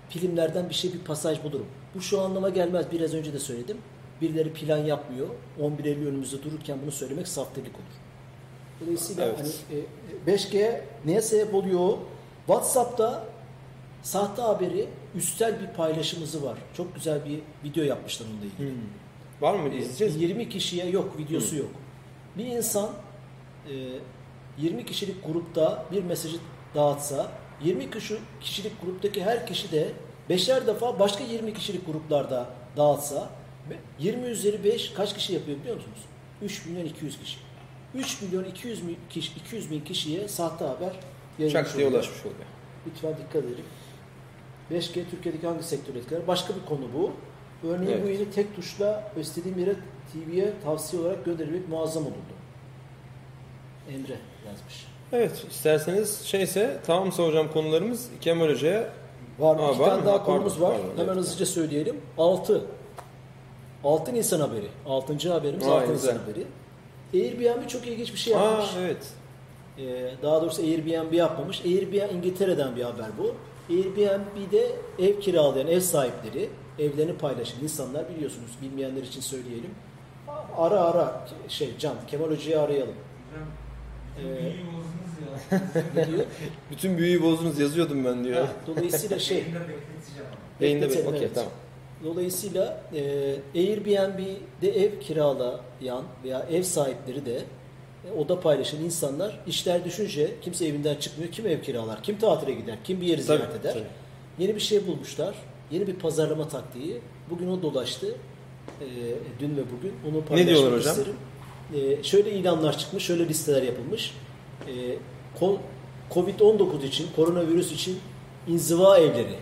filmlerden bir şey bir pasaj bulurum. Bu şu anlama gelmez. Biraz önce de söyledim. Birileri plan yapmıyor. 11 Eylül önümüzde dururken bunu söylemek saftelik olur. Dolayısıyla Evet. hani e, 5G neye sebep oluyor? WhatsApp'ta sahte haberi üstel bir paylaşımızı var. Çok güzel bir video yapmışlar onunla ilgili. Hmm. Var mı izleyeceğiz? 20 kişiye yok videosu yok. Bir insan e, 20 kişilik grupta bir mesajı dağıtsa 20 kişi, kişilik gruptaki her kişi de beşer defa başka 20 kişilik gruplarda dağıtsa 20 üzeri 5 kaç kişi yapıyor biliyor musunuz? 3 milyon 200 kişi. 3 milyon 200 bin, kişi, 200 bin kişiye sahte haber yayılmış diye oluyor. ulaşmış oluyor. Lütfen dikkat edelim. 5G Türkiye'deki hangi sektör etkiler? Başka bir konu bu. Örneğin bu Evet. yeni tek tuşla istediğim yere TV'ye tavsiye olarak gönderilmek muazzam olurdu. Emre yazmış. Evet isterseniz şeyse tamamsa hocam konularımız Kemal Hoca'ya Var, Aa, iki var tane mı? daha Ha, konumuz pardon, var. pardon, Hemen evet. hızlıca söyleyelim. 6. 6 Nisan haberi. 6. haberimiz 6 Nisan güzel. haberi. Airbnb çok ilginç bir şey Aa yapmış. evet. Ee, daha doğrusu Airbnb yapmamış. Airbnb İngiltere'den bir haber bu. Airbnb'de ev kiralayan ev sahipleri, evlerini paylaşan insanlar biliyorsunuz bilmeyenler için söyleyelim. Ara ara şey Can, Kemal Hoca'yı arayalım. Ee? Bütün büyüyü bozdunuz yazıyordum ben diyor. Ha, Dolayısıyla şey Yayında bir bekletelim, okey evet. tamam. Dolayısıyla e, Airbnb'de ev kiralayan veya ev sahipleri de e, oda paylaşan insanlar işler düşünce kimse evinden çıkmıyor. Kim ev kiralar, kim tatile gider, kim bir yeri ziyaret eder. tabii. Yeni bir şey bulmuşlar. Yeni bir pazarlama taktiği. Bugün o dolaştı. E, dün ve bugün. Onu paylaşmak diyorlar hocam? isterim. E, şöyle ilanlar çıkmış, şöyle listeler yapılmış. E, ko- Covid-19 için, koronavirüs için inziva evleri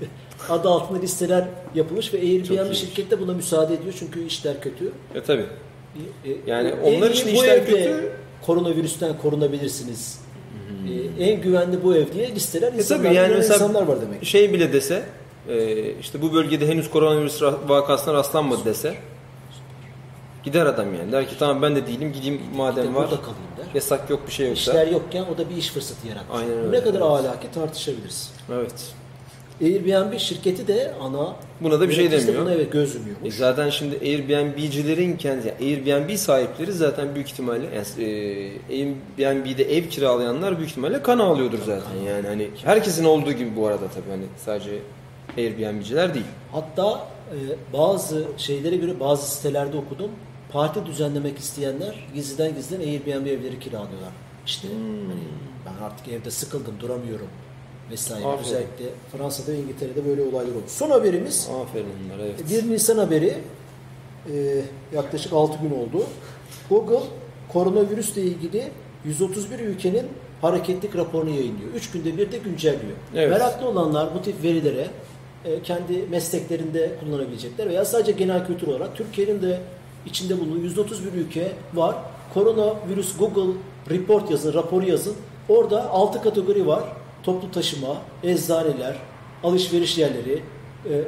adı altında listeler yapılmış ve Airbnb şirketi de buna müsaade ediyor çünkü işler kötü. E tabi. E, Yani en onlar için işler kötü. Koronavirüsten korunabilirsiniz. E, en güvenli bu ev diye listeler E insanlar, tabi yani inanan mesela insanlar var demek. şey bile dese e, işte bu bölgede henüz koronavirüs vakasına rastlanmadı dese gider adam yani. Der ki tamam ben de değilim gideyim madem Bir de var. der. Yasak yok bir şey yoksa. İşler yokken o da bir iş fırsatı yaratmış. Aynen öyle, ne kadar evet. ahlaki tartışabiliriz. Evet. Airbnb şirketi de ana Buna da bir şey demiyor. Buna evet göz E yumuyormuş. zaten şimdi Airbnb'cilerin kendi yani Airbnb sahipleri zaten büyük ihtimalle yani, e, Airbnb'de ev kiralayanlar büyük ihtimalle kan ağlıyordur zaten. Yani hani herkesin olduğu gibi bu arada tabii hani sadece Airbnb'ciler değil. Hatta e, bazı şeylere göre bazı sitelerde okudum. Parti düzenlemek isteyenler gizliden gizliden Airbnb evleri kiralıyorlar. İşte hani ben artık evde sıkıldım duramıyorum vesaire. Aferin. Özellikle Fransa'da ve İngiltere'de böyle olaylar oldu. Son haberimiz Aferin onlara evet. 1 Nisan haberi e, yaklaşık 6 gün oldu. Google koronavirüsle ilgili 131 ülkenin hareketlik raporunu yayınlıyor. 3 günde bir de güncelliyor. Evet. Meraklı olanlar bu tip verilere e, kendi mesleklerinde kullanabilecekler veya sadece genel kültür olarak Türkiye'nin de içinde bulunduğu 131 ülke var. Koronavirüs Google report yazın, raporu yazın. Orada 6 kategori var. Toplu taşıma, eczaneler, alışveriş yerleri, e, e,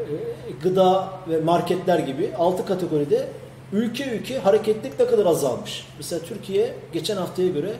gıda ve marketler gibi 6 kategoride ülke ülke hareketlilik ne kadar azalmış. Mesela Türkiye geçen haftaya göre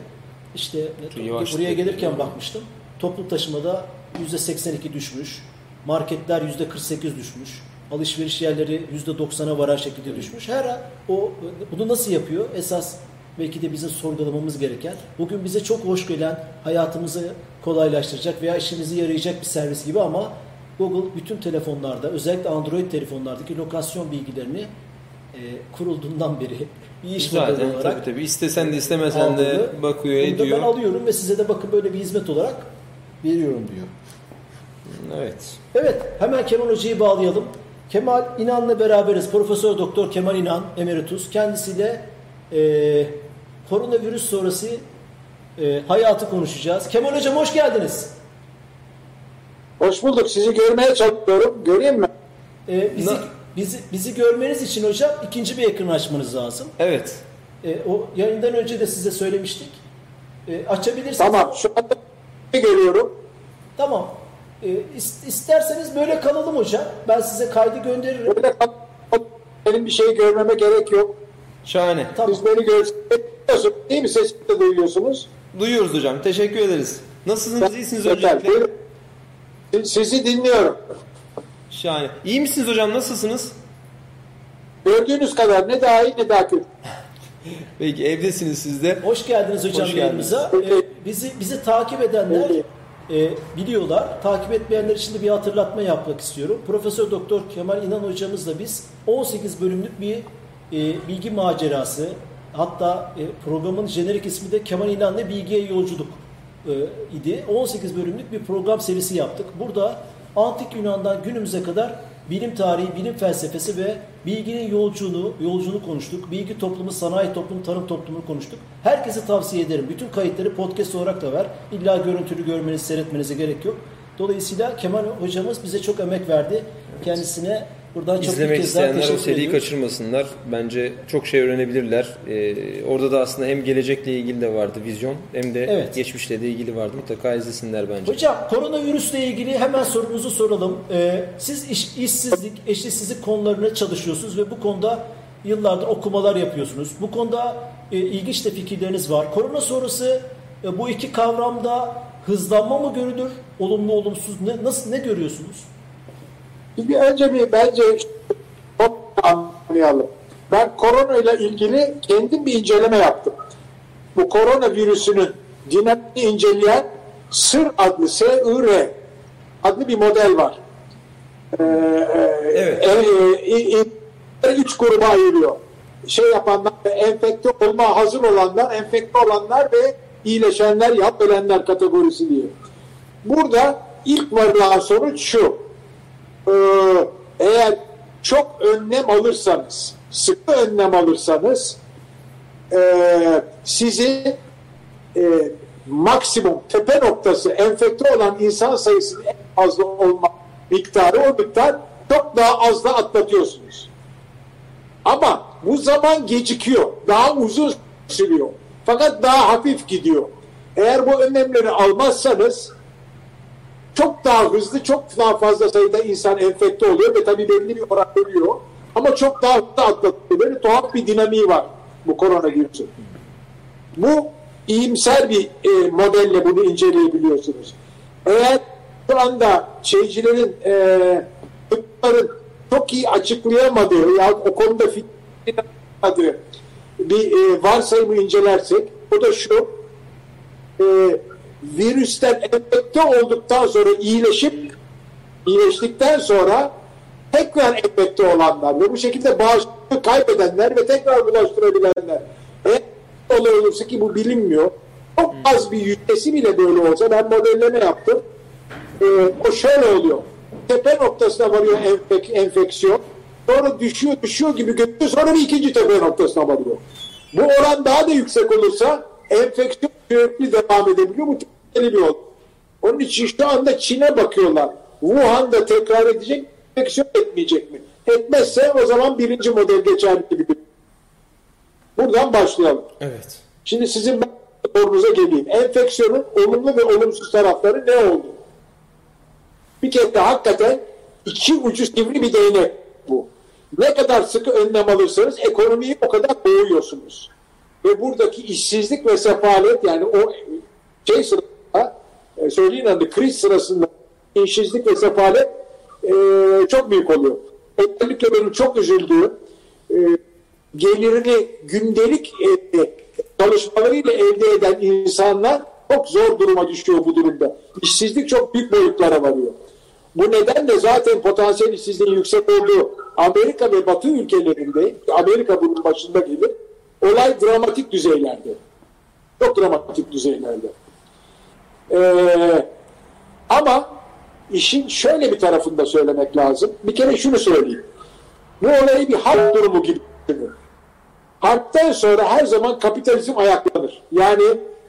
işte Yavaş buraya gelirken bakmıştım. Toplu taşımada %82 düşmüş. Marketler %48 düşmüş. Alışveriş yerleri %90'a varan şekilde düşmüş. Her o bunu nasıl yapıyor? Esas belki de bizim sorgulamamız gereken, bugün bize çok hoş gelen, hayatımızı kolaylaştıracak veya işimizi yarayacak bir servis gibi ama Google bütün telefonlarda, özellikle Android telefonlardaki lokasyon bilgilerini e, kurulduğundan beri bir iş modeli olarak tabii tabii istesen de istemesen de bakıyor Bunu ediyor. ben alıyorum ve size de bakın böyle bir hizmet olarak veriyorum diyor. Evet. Evet, hemen Kemal Hoca'yı bağlayalım. Kemal İnan'la beraberiz. Profesör Doktor Kemal İnan, emeritus. Kendisiyle e, koronavirüs sonrası e, hayatı konuşacağız. Kemal Hocam hoş geldiniz. Hoş bulduk. Sizi görmeye çalışıyorum. Göreyim mi? E, bizi, bizi, bizi görmeniz için hocam ikinci bir ekran açmanız lazım. Evet. E, o yayından önce de size söylemiştik. E, açabilirsiniz. Tamam. Şu anda görüyorum. Tamam. E, is- isterseniz böyle kalalım hocam. Ben size kaydı gönderirim. Böyle kal- benim bir şey görmeme gerek yok. Şahane. Tamam. Siz beni görüyorsunuz. Değil mi? Sesimi de duyuyorsunuz. Duyuyoruz hocam. Teşekkür ederiz. Nasılsınız? İyisiniz öncelikle. Sizi dinliyorum. Şahane. İyi misiniz hocam? Nasılsınız? Gördüğünüz kadar ne daha iyi ne daha kötü. Peki evdesiniz siz de. Hoş geldiniz hocam Hoş yayınımıza. geldiniz. Ee, bizi bizi takip edenler e, biliyorlar. Takip etmeyenler için de bir hatırlatma yapmak istiyorum. Profesör Doktor Kemal İnan hocamızla biz 18 bölümlük bir e, bilgi macerası hatta e, programın jenerik ismi de Kemal İnan'la Bilgiye Yolculuk e, idi. 18 bölümlük bir program serisi yaptık. Burada Antik Yunan'dan günümüze kadar bilim tarihi, bilim felsefesi ve bilginin yolculuğunu, yolculuğunu konuştuk. Bilgi toplumu, sanayi toplumu, tarım toplumunu konuştuk. Herkese tavsiye ederim. Bütün kayıtları podcast olarak da var. İlla görüntülü görmeniz, seyretmenize gerek yok. Dolayısıyla Kemal hocamız bize çok emek verdi. Kendisine buradan çok İzlemek isteyenler o seriyi ediyoruz. kaçırmasınlar. Bence çok şey öğrenebilirler. Ee, orada da aslında hem gelecekle ilgili de vardı vizyon hem de Evet. geçmişle de ilgili vardı. Mutlaka izlesinler bence. Hocam koronavirüsle ilgili hemen sorumuzu soralım. Ee, siz iş, işsizlik, eşitsizlik konularını çalışıyorsunuz ve bu konuda yıllardır okumalar yapıyorsunuz. Bu konuda e, ilginç de fikirleriniz var. Korona sonrası e, bu iki kavramda hızlanma mı görülür? Olumlu olumsuz ne, nasıl ne görüyorsunuz? Şimdi önce bir bence anlayalım. Ben korona ile ilgili kendim bir inceleme yaptım. Bu korona virüsünün dinamini inceleyen SIR adlı SIR adlı bir model var. Ee, Evet. e, e, e, üç gruba ayırıyor. Şey yapanlar, enfekte olma hazır olanlar, enfekte olanlar ve iyileşenler, yap ölenler kategorisi diye. Burada ilk varılan sonuç şu. Ee, eğer çok önlem alırsanız, sıkı önlem alırsanız e, sizi e, maksimum tepe noktası enfekte olan insan sayısının en fazla olma miktarı o miktar çok daha az da atlatıyorsunuz. Ama bu zaman gecikiyor. Daha uzun sürüyor. Fakat daha hafif gidiyor. Eğer bu önlemleri almazsanız çok daha hızlı, çok daha fazla sayıda insan enfekte oluyor ve tabii belli bir oran ölüyor. Ama çok daha hızlı atlatıyor. Böyle tuhaf bir dinamiği var bu koronavirüsün. Bu iyimser bir e, modelle bunu inceleyebiliyorsunuz. Eğer şu anda şeycilerin e, tıpların çok iyi açıklayamadığı ya o konuda fikir almadığı bir e, varsayımı incelersek o da şu e, virüsten enfekte olduktan sonra iyileşip iyileştikten sonra tekrar enfekte olanlar ve bu şekilde bağışıklığı kaybedenler ve tekrar bulaştırabilenler. Eğer olay olursa ki bu bilinmiyor. Çok az bir yüzdesi bile böyle olsa ben modelleme yaptım. Ee, o şöyle oluyor. Tepe noktasına varıyor enfek, enfeksiyon. Sonra düşüyor düşüyor gibi görünüyor. Sonra bir ikinci tepe noktasına varıyor. Bu oran daha da yüksek olursa enfeksiyon sürekli devam edebiliyor. Bu tehlikeli bir olay. Onun için şu anda Çin'e bakıyorlar. Wuhan'da tekrar edecek, enfeksiyon etmeyecek mi? Etmezse o zaman birinci model geçerli gibi. Buradan başlayalım. Evet. Şimdi sizin sorunuza geleyim. Enfeksiyonun olumlu ve olumsuz tarafları ne oldu? Bir kere de hakikaten iki ucu sivri bir değnek bu. Ne kadar sıkı önlem alırsanız ekonomiyi o kadar boğuyorsunuz. Ve buradaki işsizlik ve sefalet yani o şey sırasında e, söyleyin adı kriz sırasında işsizlik ve sefalet e, çok büyük oluyor. Özellikle benim çok üzüldüğüm e, gelirini gündelik e, çalışmalarıyla elde eden insanlar çok zor duruma düşüyor bu durumda. İşsizlik çok büyük boyutlara varıyor. Bu nedenle zaten potansiyel işsizliğin yüksek olduğu Amerika ve Batı ülkelerinde, Amerika bunun başında gelir, olay dramatik düzeylerde. Çok dramatik düzeylerde. Ee, ama işin şöyle bir tarafını da söylemek lazım. Bir kere şunu söyleyeyim. Bu olayı bir harp durumu gibi düşünün. Harpten sonra her zaman kapitalizm ayaklanır. Yani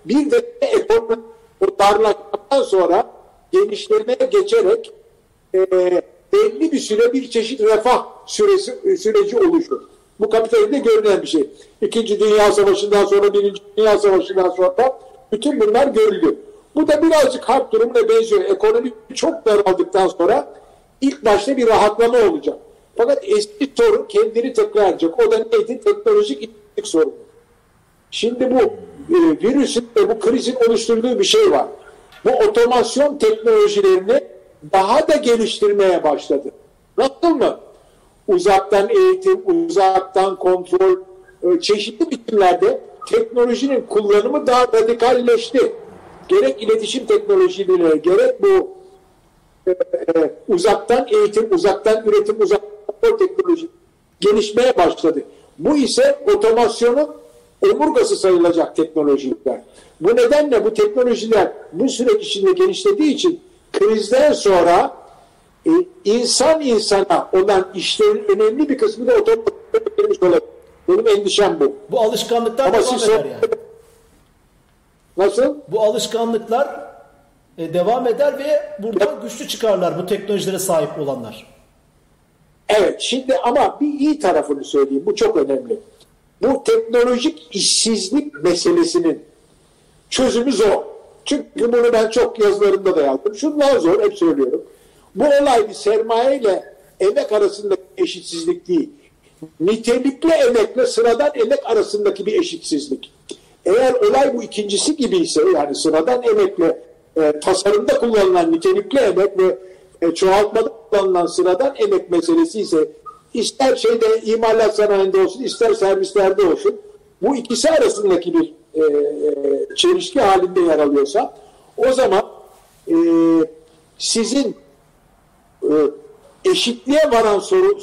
bir de ekonomi o darlaşmadan sonra genişlemeye geçerek e, belli bir süre bir çeşit refah süresi, süreci oluşur. Bu kapitalizmde görünen bir şey. İkinci Dünya Savaşı'ndan sonra, Birinci Dünya Savaşı'ndan sonra bütün bunlar görüldü. Bu da birazcık harp durumuna benziyor. Ekonomi çok daraldıktan sonra ilk başta bir rahatlama olacak. Fakat eski sorun kendini tekrar edecek. O da neydi? Teknolojik işsizlik sorunu. Şimdi bu e, virüsün ve bu krizin oluşturduğu bir şey var. Bu otomasyon teknolojilerini daha da geliştirmeye başladı. Nasıl mı? Uzaktan eğitim, uzaktan kontrol, e, çeşitli biçimlerde teknolojinin kullanımı daha radikalleşti. Gerek iletişim teknolojileri, gerek bu e, e, uzaktan eğitim, uzaktan üretim, uzaktan teknoloji gelişmeye başladı. Bu ise otomasyonun omurgası sayılacak teknolojiler. Bu nedenle bu teknolojiler bu süreç içinde genişlediği için krizden sonra e, insan insana olan işlerin önemli bir kısmı da otomatik olabilir. Benim endişem bu. Bu alışkanlıklar Ama devam eder yani. Nasıl? Bu alışkanlıklar e, devam eder ve burada güçlü çıkarlar bu teknolojilere sahip olanlar. Evet şimdi ama bir iyi tarafını söyleyeyim. Bu çok önemli. Bu teknolojik işsizlik meselesinin çözümü zor. Çünkü bunu ben çok yazılarımda da yazdım. Şundan zor hep söylüyorum. Bu olay bir sermaye ile emek arasındaki eşitsizlik değil. Nitelikli emekle sıradan emek arasındaki bir eşitsizlik. Eğer olay bu ikincisi gibi ise yani sıradan emekle e, tasarımda kullanılan nitelikli emek ve e, çoğaltmada kullanılan sıradan emek meselesi ise ister şeyde imalat sanayinde olsun ister servislerde olsun bu ikisi arasındaki bir e, e, çelişki halinde yer alıyorsa o zaman e, sizin e, eşitliğe varan soru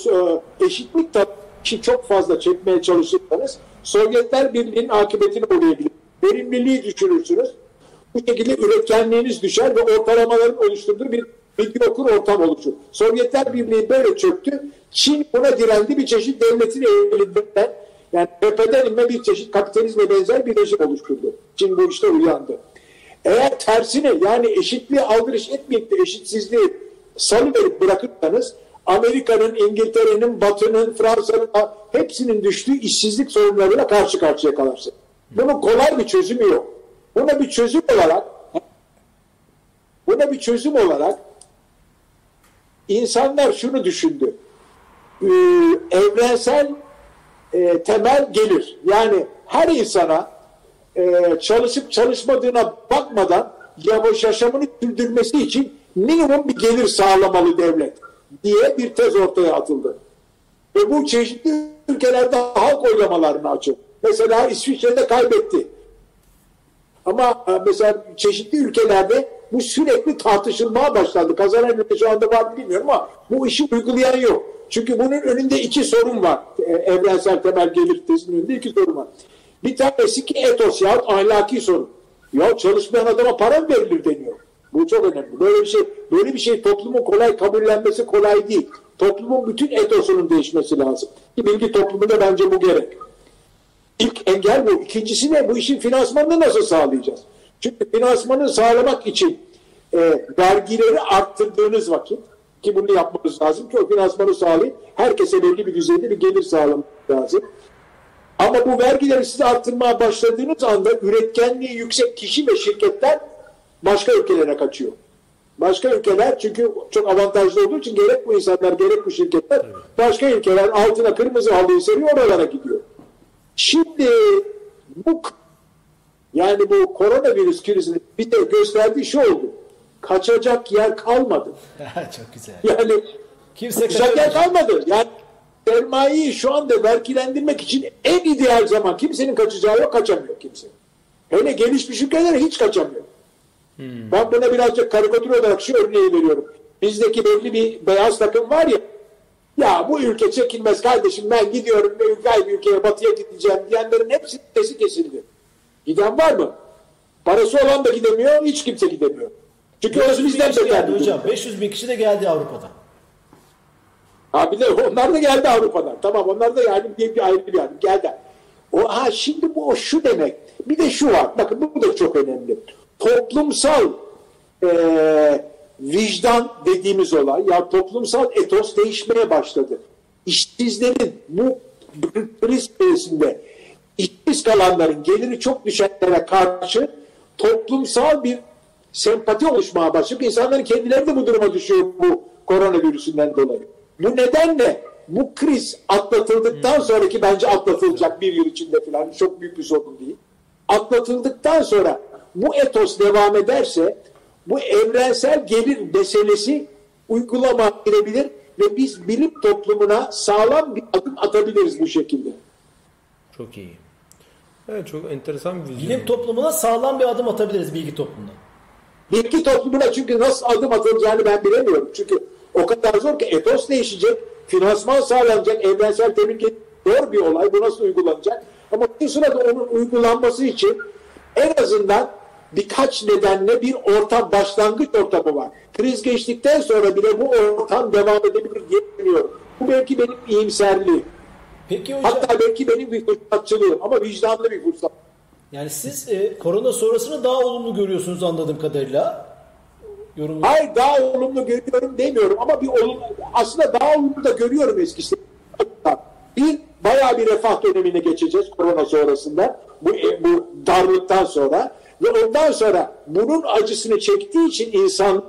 e, eşitlik tabii çok fazla çekmeye çalışırsanız Sovyetler Birliği'nin akıbetini uğrayabilir. Verimliliği düşürürsünüz. Bu şekilde üretkenliğiniz düşer ve ortalamaların oluşturduğu bir medyokur ortam oluşur. Sovyetler Birliği böyle çöktü. Çin buna direndi bir çeşit devletin elinden yani tepeden inme bir çeşit kapitalizme benzer bir rejim oluşturdu. Çin bu işte uyandı. Eğer tersine yani eşitliği aldırış etmeyip de eşitsizliği salıverip bırakırsanız Amerika'nın, İngiltere'nin, Batı'nın, Fransa'nın hepsinin düştüğü işsizlik sorunlarıyla karşı karşıya kalırsın. Bunun kolay bir çözümü yok. Buna bir çözüm olarak buna bir çözüm olarak insanlar şunu düşündü. Ee, evrensel e, temel gelir. Yani her insana e, çalışıp çalışmadığına bakmadan yavaş yaşamını sürdürmesi için minimum bir gelir sağlamalı devlet diye bir tez ortaya atıldı. Ve bu çeşitli ülkelerde halk oylamalarını açıldı. Mesela İsviçre'de kaybetti. Ama e, mesela çeşitli ülkelerde bu sürekli tartışılmaya başlandı. Kazanan ülke şu anda var bilmiyorum ama bu işi uygulayan yok. Çünkü bunun önünde iki sorun var. E, evrensel temel gelir tezinin önünde iki sorun var. Bir tanesi ki etos yahut ahlaki sorun. Ya çalışmayan adama para mı verilir deniyor. Bu çok önemli. Böyle bir şey, böyle bir şey toplumun kolay kabullenmesi kolay değil. Toplumun bütün etosunun değişmesi lazım. Bilgi toplumunda bence bu gerek. İlk engel bu. İkincisi ne? Bu işin finansmanını nasıl sağlayacağız? Çünkü finansmanı sağlamak için e, vergileri arttırdığınız vakit ki bunu yapmanız lazım ki o finansmanı sağlayıp herkese belli bir düzeyde bir gelir sağlamak lazım. Ama bu vergileri size arttırmaya başladığınız anda üretkenliği yüksek kişi ve şirketler başka ülkelere kaçıyor. Başka ülkeler çünkü çok avantajlı olduğu için gerek bu insanlar gerek bu şirketler başka ülkeler altına kırmızı halıyı seriyor oralara gidiyor. Şimdi bu yani bu koronavirüs krizinin bir de gösterdiği şu oldu. Kaçacak yer kalmadı. Çok güzel. Yani Kimse kaçacak yer kalmadı. Yani sermayeyi şu anda vergilendirmek için en ideal zaman kimsenin kaçacağı yok kaçamıyor kimse. Hele gelişmiş ülkeler hiç kaçamıyor. Ben buna birazcık karikatür olarak şu örneği veriyorum. Bizdeki belli bir beyaz takım var ya ya bu ülke çekilmez kardeşim ben gidiyorum ve ülke bir ülkeye batıya gideceğim diyenlerin hepsi sesi kesildi. Giden var mı? Parası olan da gidemiyor, hiç kimse gidemiyor. Çünkü orası 500 bin bizden beter geldi hocam. durum. 500 bin kişi de geldi Avrupa'dan. Ha bir de onlar da geldi Avrupa'dan. Tamam onlar da yani bir, bir ayrı bir yani geldi. O, ha şimdi bu o şu demek. Bir de şu var. Bakın bu da çok önemli. Toplumsal eee, vicdan dediğimiz olay ya toplumsal etos değişmeye başladı. İşsizlerin bu kriz süresinde işsiz kalanların geliri çok düşenlere karşı toplumsal bir sempati oluşmaya başlayıp insanların kendileri de bu duruma düşüyor bu koronavirüsünden dolayı. Bu nedenle bu kriz atlatıldıktan sonraki bence atlatılacak bir yıl içinde falan çok büyük bir sorun değil. Atlatıldıktan sonra bu etos devam ederse bu evrensel gelir meselesi uygulama girebilir ve biz bilim toplumuna sağlam bir adım atabiliriz bu şekilde. Çok iyi. Evet çok enteresan bir vizyon. Bilim toplumuna sağlam bir adım atabiliriz bilgi toplumuna. Bilgi toplumuna çünkü nasıl adım atılacağını ben bilemiyorum. Çünkü o kadar zor ki etos değişecek, finansman sağlanacak, evrensel tehlike zor bir olay. Bu nasıl uygulanacak? Ama bu sırada onun uygulanması için en azından birkaç nedenle bir ortam, başlangıç ortamı var. Kriz geçtikten sonra bile bu ortam devam edebilir düşünüyorum. Bu belki benim iyimserliğim. Peki hocam Hatta belki benim bir fırsatçılığım ama vicdanlı bir fırsat. yani siz e, korona sonrasını daha olumlu görüyorsunuz anladığım kadarıyla. Yorum Hayır daha olumlu görüyorum demiyorum ama bir olumlu, aslında daha olumlu da görüyorum eskisi. Bir bayağı bir refah dönemine geçeceğiz korona sonrasında. Bu, e, bu darlıktan sonra ve ondan sonra bunun acısını çektiği için insan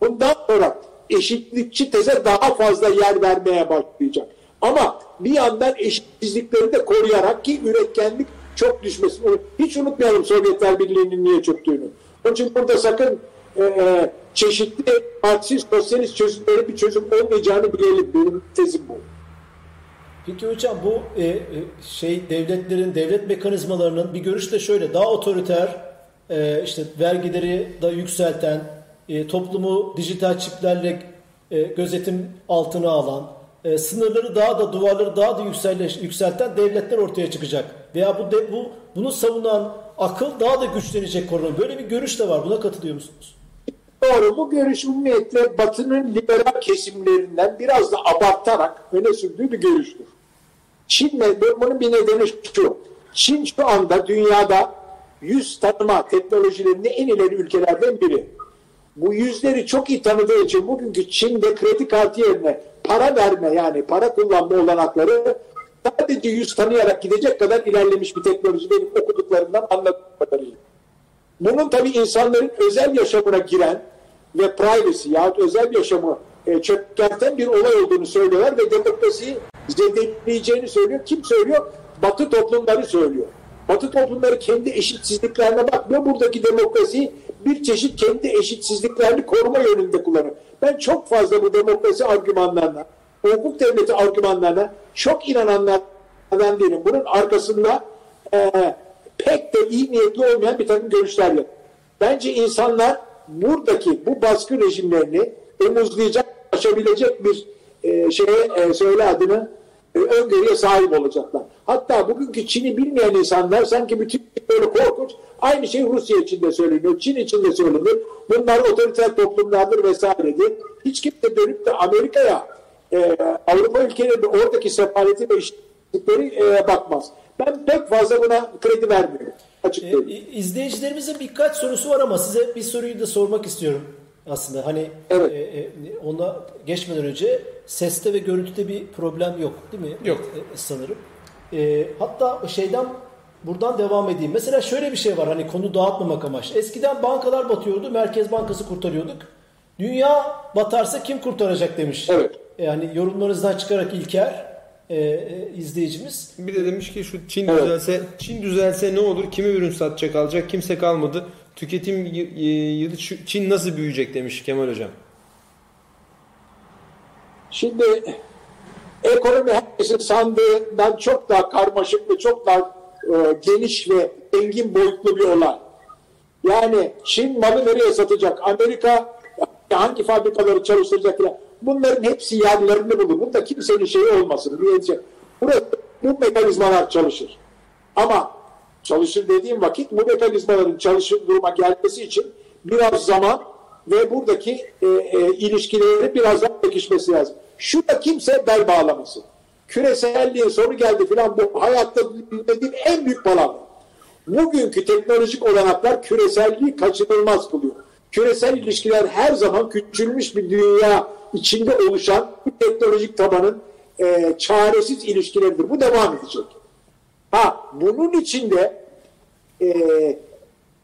bundan sonra eşitlikçi teze daha fazla yer vermeye başlayacak. Ama bir yandan eşitsizlikleri de koruyarak ki üretkenlik çok düşmesin. Onu Hiç unutmayalım Sovyetler Birliği'nin niye çöktüğünü. Onun için burada sakın e, çeşitli Marksist, sosyalist çözümlere bir çözüm olmayacağını bilelim. Benim tezim bu. Peki hocam bu e, e, şey devletlerin devlet mekanizmalarının bir görüş de şöyle daha otoriter e, işte vergileri da yükselten e, toplumu dijital çiplerle e, gözetim altına alan e, sınırları daha da duvarları daha da yükselleş, yükselten devletler ortaya çıkacak veya bu bu bunu savunan akıl daha da güçlenecek korona böyle bir görüş de var buna katılıyor musunuz? Doğru. Bu görüş umumiyetle Batı'nın liberal kesimlerinden biraz da abartarak öne sürdüğü bir görüştür. Çin bunun bir nedeni şu. Çin şu anda dünyada yüz tanıma teknolojilerinde en ileri ülkelerden biri. Bu yüzleri çok iyi tanıdığı için bugünkü Çin'de kredi kartı yerine para verme yani para kullanma olanakları sadece yüz tanıyarak gidecek kadar ilerlemiş bir teknoloji benim okuduklarımdan anladığım kadarıyla. Bunun tabi insanların özel yaşamına giren ve privacy yahut özel yaşamı e, çökerten bir olay olduğunu söylüyorlar ve demokrasiyi zedeleyeceğini söylüyor. Kim söylüyor? Batı toplumları söylüyor. Batı toplumları kendi eşitsizliklerine bakmıyor. Buradaki demokrasiyi bir çeşit kendi eşitsizliklerini koruma yönünde kullanıyor. Ben çok fazla bu demokrasi argümanlarına, hukuk devleti argümanlarına çok inananlardan değilim. Bunun arkasında e, pek de iyi niyetli olmayan bir takım görüşler yok. Bence insanlar buradaki bu baskı rejimlerini omuzlayacak, aşabilecek bir e, şeye e, söyle adını öngörüye sahip olacaklar. Hatta bugünkü Çin'i bilmeyen insanlar sanki bütün böyle korkunç aynı şey Rusya için de söyleniyor, Çin için de söylenir. Bunlar otoriter toplumlardır vesairedir. Hiç kimse dönüp de Amerika'ya e, Avrupa ülkelerinde oradaki sefaleti ve eşitlikleri e, bakmaz. Ben pek fazla buna kredi vermiyorum. Açık E, söyleyeyim. izleyicilerimizin birkaç sorusu var ama size bir soruyu da sormak istiyorum aslında. Hani Evet. e, e, ona geçmeden önce seste ve görüntüde bir problem yok değil mi? Yok. E, sanırım. E, hatta şeyden buradan devam edeyim. Mesela şöyle bir şey var hani konu dağıtmamak amaçlı. Eskiden bankalar batıyordu, Merkez Bankası kurtarıyorduk. Dünya batarsa kim kurtaracak demiş. Evet. Yani yorumlarınızdan çıkarak İlker e, e, izleyicimiz. Bir de demiş ki şu Çin Evet. düzelse Çin düzelse ne olur? Kimi ürün satacak alacak? Kimse kalmadı. Tüketim yılı Çin nasıl büyüyecek demiş Kemal hocam. Şimdi ekonomi herkesin sandığından çok daha karmaşık ve çok daha e, geniş ve engin boyutlu bir olay. Yani Çin malı nereye satacak? Amerika hangi fabrikaları çalıştıracak? filan. Bunların hepsi yerlerini bulur. Bunda kimsenin şeyi olmasın. Burası, bu mekanizmalar çalışır. Ama çalışır dediğim vakit bu mekanizmaların çalışır duruma gelmesi için biraz zaman ve buradaki e, e, ilişkilerin biraz daha pekişmesi lazım. Şurada kimse bel bağlamasın. Küreselliğin sonu geldi filan bu hayatta bilmediğim en büyük palavra. Bugünkü teknolojik olanaklar küreselliği kaçınılmaz kılıyor. Küresel ilişkiler her zaman küçülmüş bir dünya içinde oluşan bu teknolojik tabanın e, çaresiz ilişkileridir. Bu devam edecek. Ha bunun içinde e,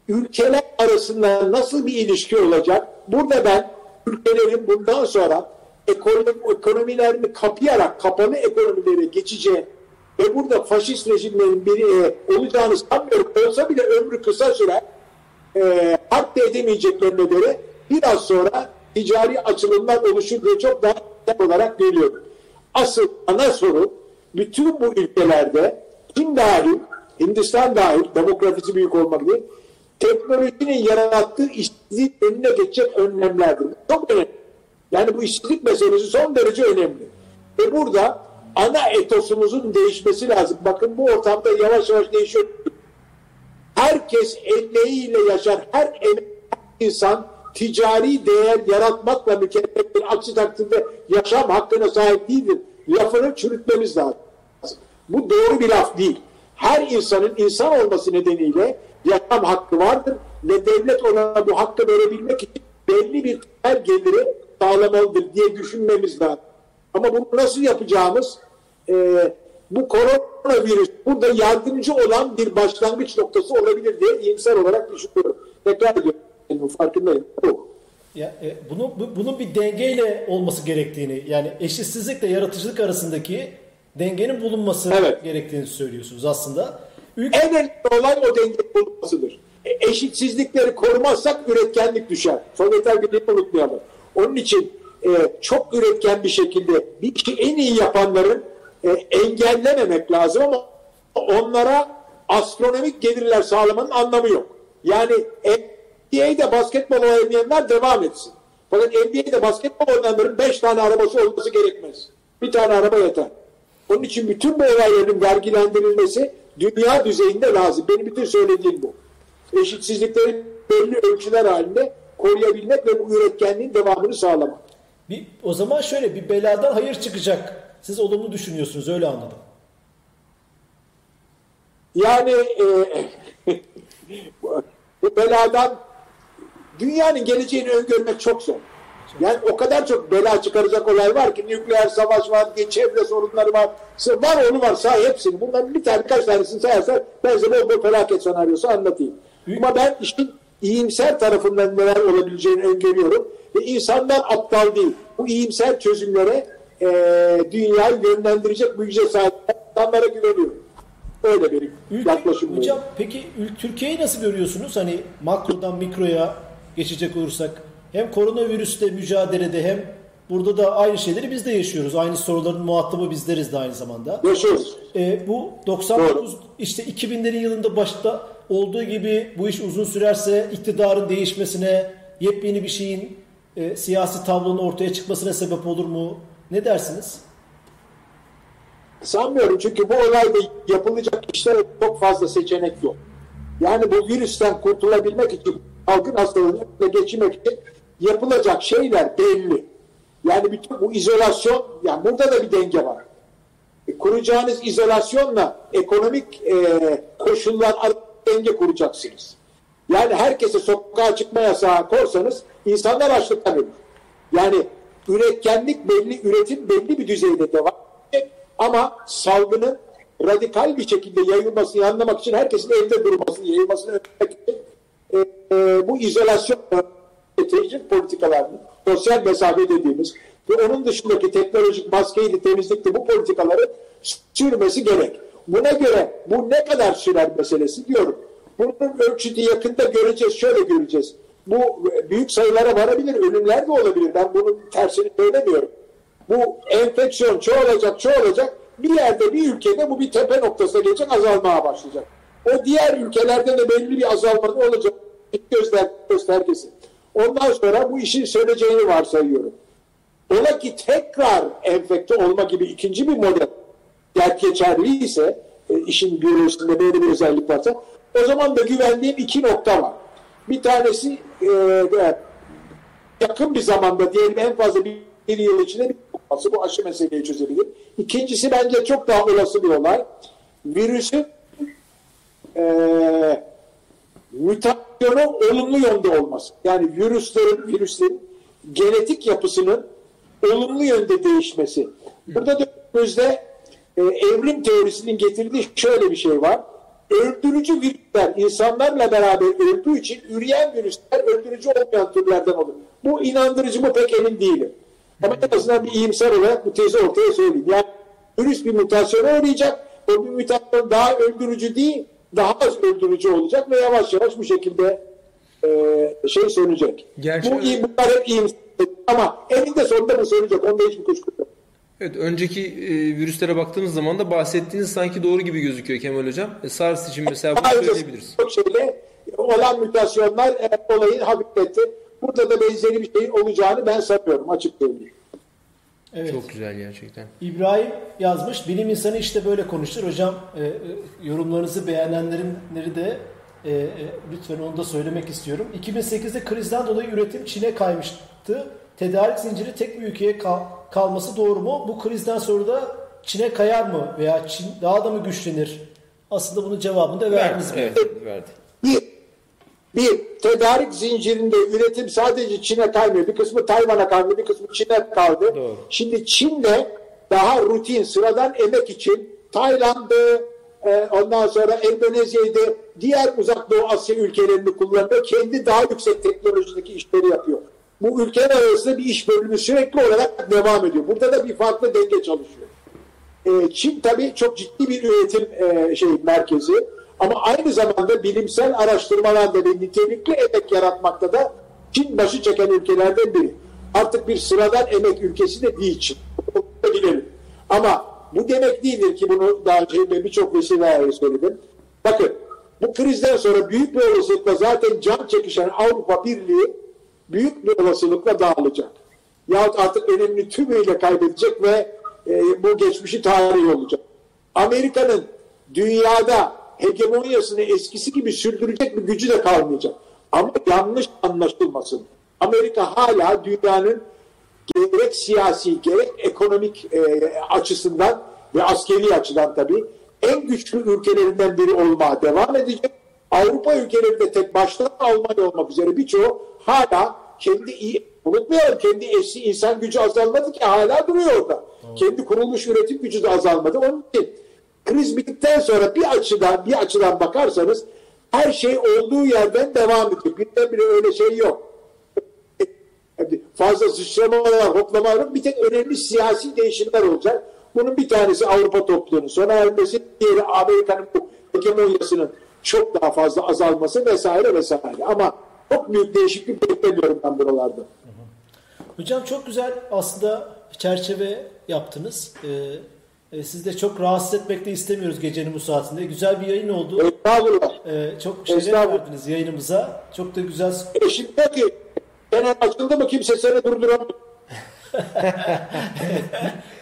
ülkeler arasında nasıl bir ilişki olacak? Burada ben ülkelerin bundan sonra ekonomi, ekonomilerini kapayarak kapalı ekonomilere geçeceği ve burada faşist rejimlerin biri e, olacağını sanmıyorum. Olsa bile ömrü kısa sürer. E, da edemeyeceklerine göre biraz sonra ticari açılımlar oluşur diye çok daha olarak görüyorum. Asıl ana sorun bütün bu ülkelerde Çin dahil, Hindistan dahil, demografisi büyük olmak değil, teknolojinin yarattığı işsizlik önüne geçecek önlemlerdir. Çok önemli. Yani bu işsizlik meselesi son derece önemli. Ve burada ana etosumuzun değişmesi lazım. Bakın bu ortamda yavaş yavaş değişiyor. herkes emeğiyle yaşar. Her insan ticari değer yaratmakla mükelleftir. Aksi takdirde yaşam hakkına sahip değildir. Lafını çürütmemiz lazım. Bu doğru bir laf değil. Her insanın insan olması nedeniyle yaşam hakkı vardır ve devlet ona bu hakkı verebilmek için belli bir her geliri sağlamalıdır diye düşünmemiz lazım. Ama bunu nasıl yapacağımız e, bu koronavirüs burada yardımcı olan bir başlangıç noktası olabilir diye iyimser olarak düşünüyorum. Tekrar ediyorum. Bu farkındayım. Bu. Ya, e, bunu, bu, bunun bir dengeyle olması gerektiğini yani eşitsizlikle yaratıcılık arasındaki dengenin bulunması Evet. gerektiğini söylüyorsunuz aslında. Ülke, En önemli olay o denge bulunmasıdır. E, eşitsizlikleri korumazsak üretkenlik düşer. Sovyetler Birliği'ni unutmayalım. Onun için e, çok üretken bir şekilde bir işi en iyi yapanların e, engellememek lazım ama onlara astronomik gelirler sağlamanın anlamı yok. Yani NBA'de basketbol oynayanlar devam etsin. Fakat NBA'de basketbol oynayanların 5 tane arabası olması gerekmez. Bir tane araba yeter. Onun için bütün bu olayların vergilendirilmesi dünya düzeyinde lazım. Benim bütün söylediğim bu. Eşitsizlikleri belli ölçüler halinde koruyabilmek ve bu üretkenliğin devamını sağlamak. bir, o zaman şöyle bir beladan hayır çıkacak. Siz olumlu düşünüyorsunuz öyle anladım. Yani e, bu beladan dünyanın geleceğini öngörmek çok zor. Yani o kadar çok bela çıkaracak olay var ki nükleer savaş var, çevre sorunları var. Var onu var say hepsini. Bunların bir tane birkaç tanesini sayarsan ben size bol bol felaket senaryosu anlatayım. Ama ben işin iyimser tarafından neler olabileceğini öngörüyorum. Ve insanlar aptal değil. Bu iyimser çözümlere e, dünyayı yönlendirecek bu güce sahip insanlara güveniyorum. Öyle benim Ülke, yaklaşımım. hocam peki ül- Türkiye'yi nasıl görüyorsunuz? Hani makrodan mikroya geçecek olursak hem koronavirüsle mücadelede hem burada da aynı şeyleri biz de yaşıyoruz. Aynı soruların muhatabı bizleriz de aynı zamanda. Yaşıyoruz. E, bu 99 işte 2000'lerin yılında başta olduğu gibi bu iş uzun sürerse iktidarın değişmesine, yepyeni bir şeyin e, siyasi tablonun ortaya çıkmasına sebep olur mu? Ne dersiniz? Sanmıyorum çünkü bu olayda yapılacak işler çok fazla seçenek yok. Yani bu virüsten kurtulabilmek için halkın hastalığını geçirmek için yapılacak şeyler belli. Yani bütün bu izolasyon, yani burada da bir denge var. E, kuracağınız izolasyonla ekonomik e, koşullar denge kuracaksınız. Yani herkese sokağa çıkma yasağı korsanız insanlar açlıktan ölür. Yani üretkenlik belli, üretim belli bir düzeyde devam edecek ama salgının radikal bir şekilde yayılmasını anlamak için herkesin evde durmasını, yayılmasını önlemek için e, e, bu izolasyon tecrüt politikalarını, sosyal mesafe dediğimiz ve onun dışındaki teknolojik maskeydi, temizlikti bu politikaları sürmesi gerek. Buna göre bu ne kadar sürer meselesi diyorum. Bunun ölçütü yakında göreceğiz, şöyle göreceğiz. Bu büyük sayılara varabilir, ölümler de olabilir. Ben bunun tersini söylemiyorum. Bu enfeksiyon çoğalacak, çoğalacak. Bir yerde, bir ülkede bu bir tepe noktasına gelecek, azalmaya başlayacak. O diğer ülkelerde de belli bir azalmanın olacak. Gözler, göstergesi. Ondan sonra bu işin söneceğini varsayıyorum. Ola ki tekrar enfekte olma gibi ikinci bir model dert geçerli e, işin biyolojisinde böyle bir özellik varsa o zaman da güvendiğim iki nokta var. Bir tanesi e, e, yakın bir zamanda diyelim en fazla bir, bir yıl içinde bir olması bu aşı meseleyi çözebilir. İkincisi bence çok daha olası bir olay. Virüsün e, mutasyonu olumlu yönde olması. Yani virüslerin, virüslerin genetik yapısının olumlu yönde değişmesi. Burada da önümüzde e, evrim teorisinin getirdiği şöyle bir şey var. Öldürücü virüsler insanlarla beraber öldüğü için üreyen virüsler öldürücü olmayan türlerden olur. Bu inandırıcı mı pek emin değilim. Ama en azından bir iyimser olarak bu tezi ortaya söyleyeyim. Yani virüs bir mutasyona uğrayacak. O bir mutasyon daha öldürücü değil, daha az öldürücü olacak ve yavaş yavaş bu şekilde e, şey sönecek. Gerçi bu iyi, bunlar hep iyimser. Ama eninde sonunda bu sönecek. Onda hiçbir kuşku yok. Evet, önceki e, virüslere baktığımız zaman da bahsettiğiniz sanki doğru gibi gözüküyor Kemal Hocam. E, SARS için mesela bunu Ayrıca söyleyebiliriz. çok şeyle olan mütasyonlar e, olayı hafifletti. Burada da benzeri bir şeyin olacağını ben sanıyorum açık söyleyeyim. Evet. Çok güzel gerçekten. İbrahim yazmış. Bilim insanı işte böyle konuşur. Hocam e, e, yorumlarınızı beğenenleri de e, e, lütfen onu da söylemek istiyorum. 2008'de krizden dolayı üretim Çin'e kaymıştı. Tedarik zinciri tek bir ülkeye kal- kalması doğru mu? Bu krizden sonra da Çin'e kayar mı? Veya Çin daha da mı güçlenir? Aslında bunun cevabını da Verdi. verdiniz. Evet, verdi. Bir, tedarik zincirinde üretim sadece Çin'e kaymıyor. Bir kısmı Tayvan'a kaldı, bir kısmı Çin'e kaldı. Doğru. Şimdi Çin'de daha rutin, sıradan emek için Tayland'ı, e, ondan sonra Endonezya'yı diğer uzak doğu Asya ülkelerini kullanıyor. Kendi daha yüksek teknolojideki işleri yapıyor. Bu ülkeler arasında bir iş bölümü sürekli olarak devam ediyor. Burada da bir farklı denge çalışıyor. E, Çin tabii çok ciddi bir üretim e, şey merkezi ama aynı zamanda bilimsel araştırmalarda ve nitelikli emek yaratmakta da Çin başı çeken ülkelerden biri. Artık bir sıradan emek ülkesi de değil Çin. Bilelim. Ama bu demek değildir ki bunu daha önce birçok vesileyle söyledim. Bakın bu krizden sonra büyük bir olasılıkla zaten can çekişen Avrupa Birliği büyük bir olasılıkla dağılacak. Yahut artık önemli tümüyle kaybedecek ve e, bu geçmişi tarihi olacak. Amerika'nın dünyada hegemonyasını eskisi gibi sürdürecek bir gücü de kalmayacak. Ama yanlış anlaşılmasın. Amerika hala dünyanın gerek siyasi gerek ekonomik e, açısından ve askeri açıdan tabii en güçlü ülkelerinden biri olmaya devam edecek. Avrupa ülkeleri de tek başta Almanya olmak üzere birçoğu hala kendi iyi, unutmayalım kendi eski insan gücü azalmadı ki hala duruyor orada. Kendi kurulmuş üretim gücü de azalmadı. Onun için kriz bittikten sonra bir açıdan bir açıdan bakarsanız her şey olduğu yerden devam ediyor. Birdenbire öyle şey yok fazla sıçramalar, hoplamalar bir tek önemli siyasi değişimler olacak. Bunun bir tanesi Avrupa topluluğunun sona ermesi, diğeri Amerika'nın hegemonyasının çok daha fazla azalması vesaire vesaire. Ama çok büyük değişiklik beklemiyorum ben buralarda. Hocam çok güzel aslında çerçeve yaptınız. Ee, e, siz de çok rahatsız etmek de istemiyoruz gecenin bu saatinde. Güzel bir yayın oldu. Estağfurullah. Ee, çok şeref verdiniz yayınımıza. Çok da güzel. E şimdi ki çenen açıldı mı kimse seni durduramıyor.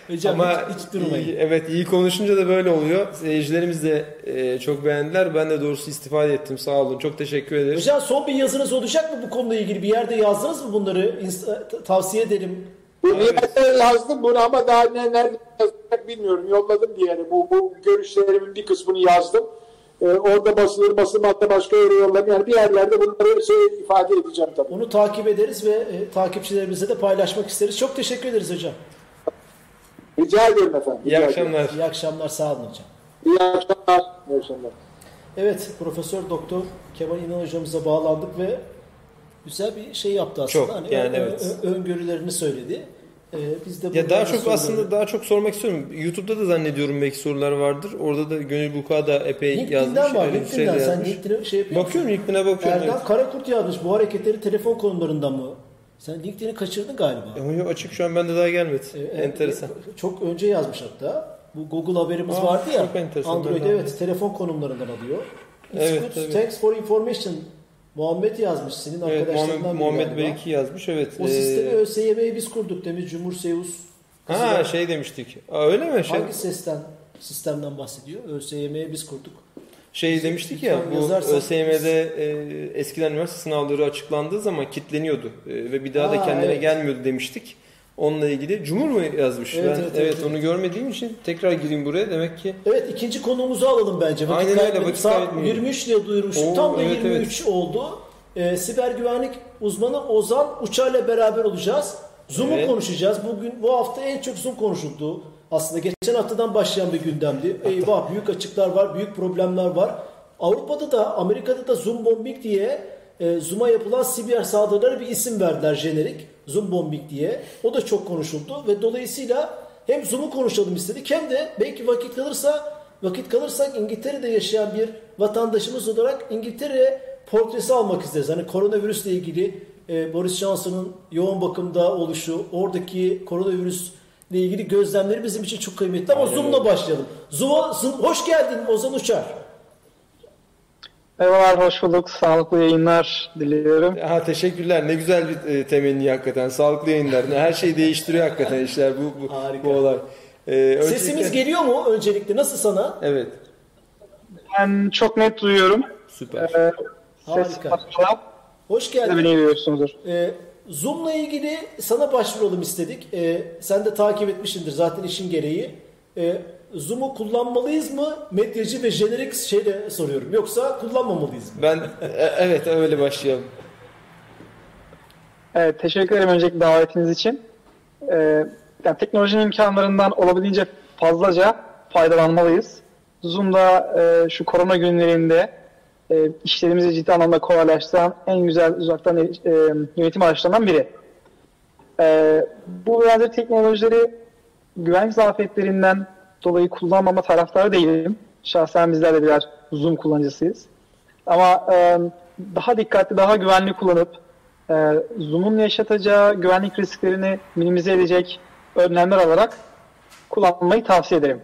Hocam Ama hiç, hiç durmayın. iyi- evet iyi konuşunca da böyle oluyor. Seyircilerimiz de e, çok beğendiler. Ben de doğrusu istifade ettim. Sağ olun. Çok teşekkür ederiz. Hocam son bir yazınız olacak mı bu konuyla ilgili? Bir yerde yazdınız mı bunları? İnst- t- tavsiye edelim. Bu niyete yazdım bunu ama daha ne, nerede yazacak bilmiyorum. Yolladım diye yani bu, bu görüşlerimin bir kısmını yazdım. Ee, orada basılır basılmazsa başka yere yolladım. Yani bir yerlerde bunları şey, ifade edeceğim tabii. Onu takip ederiz ve e, takipçilerimize de paylaşmak isteriz. Çok teşekkür ederiz hocam. Rica ediyorum efendim. İyi rica akşamlar. İyi akşamlar. Sağ olun hocam. İyi akşamlar. İyi akşamlar. Evet, Profesör Doktor Kemal İnan hocamıza bağlandık ve güzel bir şey yaptı aslında. Çok, Hani yani ö- evet. ö- öngörülerini söyledi. Ee, biz de Ya daha da çok soruları- aslında daha çok sormak istiyorum. YouTube'da da zannediyorum belki sorular vardır. Orada da Gönül Buka da epey yazmış. LinkedIn'den var. öyle bir şey LinkedIn'den sen yazmış. LinkedIn'e şey yapıyor Bakıyorum? LinkedIn'e bakıyorum. Erdem evet. Karakurt yazmış. Bu hareketleri telefon konularından mı? Sen LinkedIn'i kaçırdın galiba. Ama yok, açık şu an bende daha gelmedi. Ee, Enteresan. e, Çok önce yazmış hatta. Bu Google haberimiz Aa, vardı ya. Android evet telefon konumlarından alıyor. It's Evet, good. tabii. Thanks for information. Muhammed yazmış. Senin Evet, arkadaşlarından Muhammed, Muhammed. Belki yazmış evet. O Ee, sistemi ÖSYM'yi biz kurduk demiş Cumhur Seus. Ha Kızılay. şey demiştik. Aa, öyle mi? Şey, Hangi sesten sistemden bahsediyor? ÖSYM'yi biz kurduk. şey demiştik ya bu yazarsan- ÖSYM'de e, eskiden üniversite sınavları açıklandığı zaman kitleniyordu e, ve bir daha da Aa, kendine evet. gelmiyordu demiştik. Onunla ilgili Cumhur mu yazmış? Evet, ben evet, evet, evet, onu görmediğim için tekrar gireyim buraya demek ki Evet ikinci konuğumuzu alalım bence. Vakit Aynen öyle, vakit kaybetmeyelim. 23 diye duyurmuştuk. Oo, Tam da evet, 23 oldu. Ee, siber güvenlik uzmanı Ozan Uçar'la beraber olacağız. Zoom'u Evet. konuşacağız. Bugün bu hafta en çok Zoom konuşuldu. Aslında geçen haftadan başlayan bir gündemdi. Eyvah büyük açıklar var, büyük problemler var. Avrupa'da da Amerika'da da Zoom bombing diye e, Zoom'a yapılan siber saldırılara bir isim verdiler jenerik. Zoom bombing diye. O da çok konuşuldu ve dolayısıyla hem Zoom'u konuşalım istedik hem de belki vakit kalırsa vakit kalırsak İngiltere'de yaşayan bir vatandaşımız olarak İngiltere portresi almak isteriz. Hani koronavirüsle ilgili e, Boris Johnson'ın yoğun bakımda oluşu, oradaki koronavirüsle ilgili gözlemleri bizim için çok kıymetli. Ama Aynen Zoom'la başlayalım. Zoom'a, Zoom, hoş geldin Ozan Uçar. Merhabalar, hoş bulduk. Sağlıklı yayınlar diliyorum. Ha teşekkürler. Ne güzel bir e, temenni hakikaten. Sağlıklı yayınlar. Her şeyi değiştiriyor hakikaten işler bu bu, Harika. bu olay. Ee, öncelikle- Sesimiz geliyor mu öncelikle? Nasıl sana? Evet. Ben çok net duyuyorum. Süper. Ee, ses Harika. patlağı Hoş geldin. beni görüyorsunuzdur. Ee, Zoom'la ilgili sana başvuralım istedik. Ee, sen de takip etmişsindir zaten işin gereği. Ee, Zoom'u kullanmalıyız mı? Medyacı ve jenerik şeyle soruyorum. Yoksa kullanmamalıyız mı? Ben e, evet öyle başlayalım. Evet, teşekkür ederim öncelikle davetiniz için. Ee, yani teknolojinin imkanlarından olabildiğince fazlaca faydalanmalıyız. Zoom'da e, şu korona günlerinde e, işlerimizi ciddi anlamda kolaylaştıran en güzel uzaktan e, yönetim araçlarından biri. E, bu benzer teknolojileri güvenlik zafiyetlerinden dolayı kullanmama taraftarı değilim. Şahsen bizler de birer Zoom kullanıcısıyız. Ama e, daha dikkatli, daha güvenli kullanıp e, Zoom'un yaşatacağı güvenlik risklerini minimize edecek önlemler alarak kullanmayı tavsiye ederim.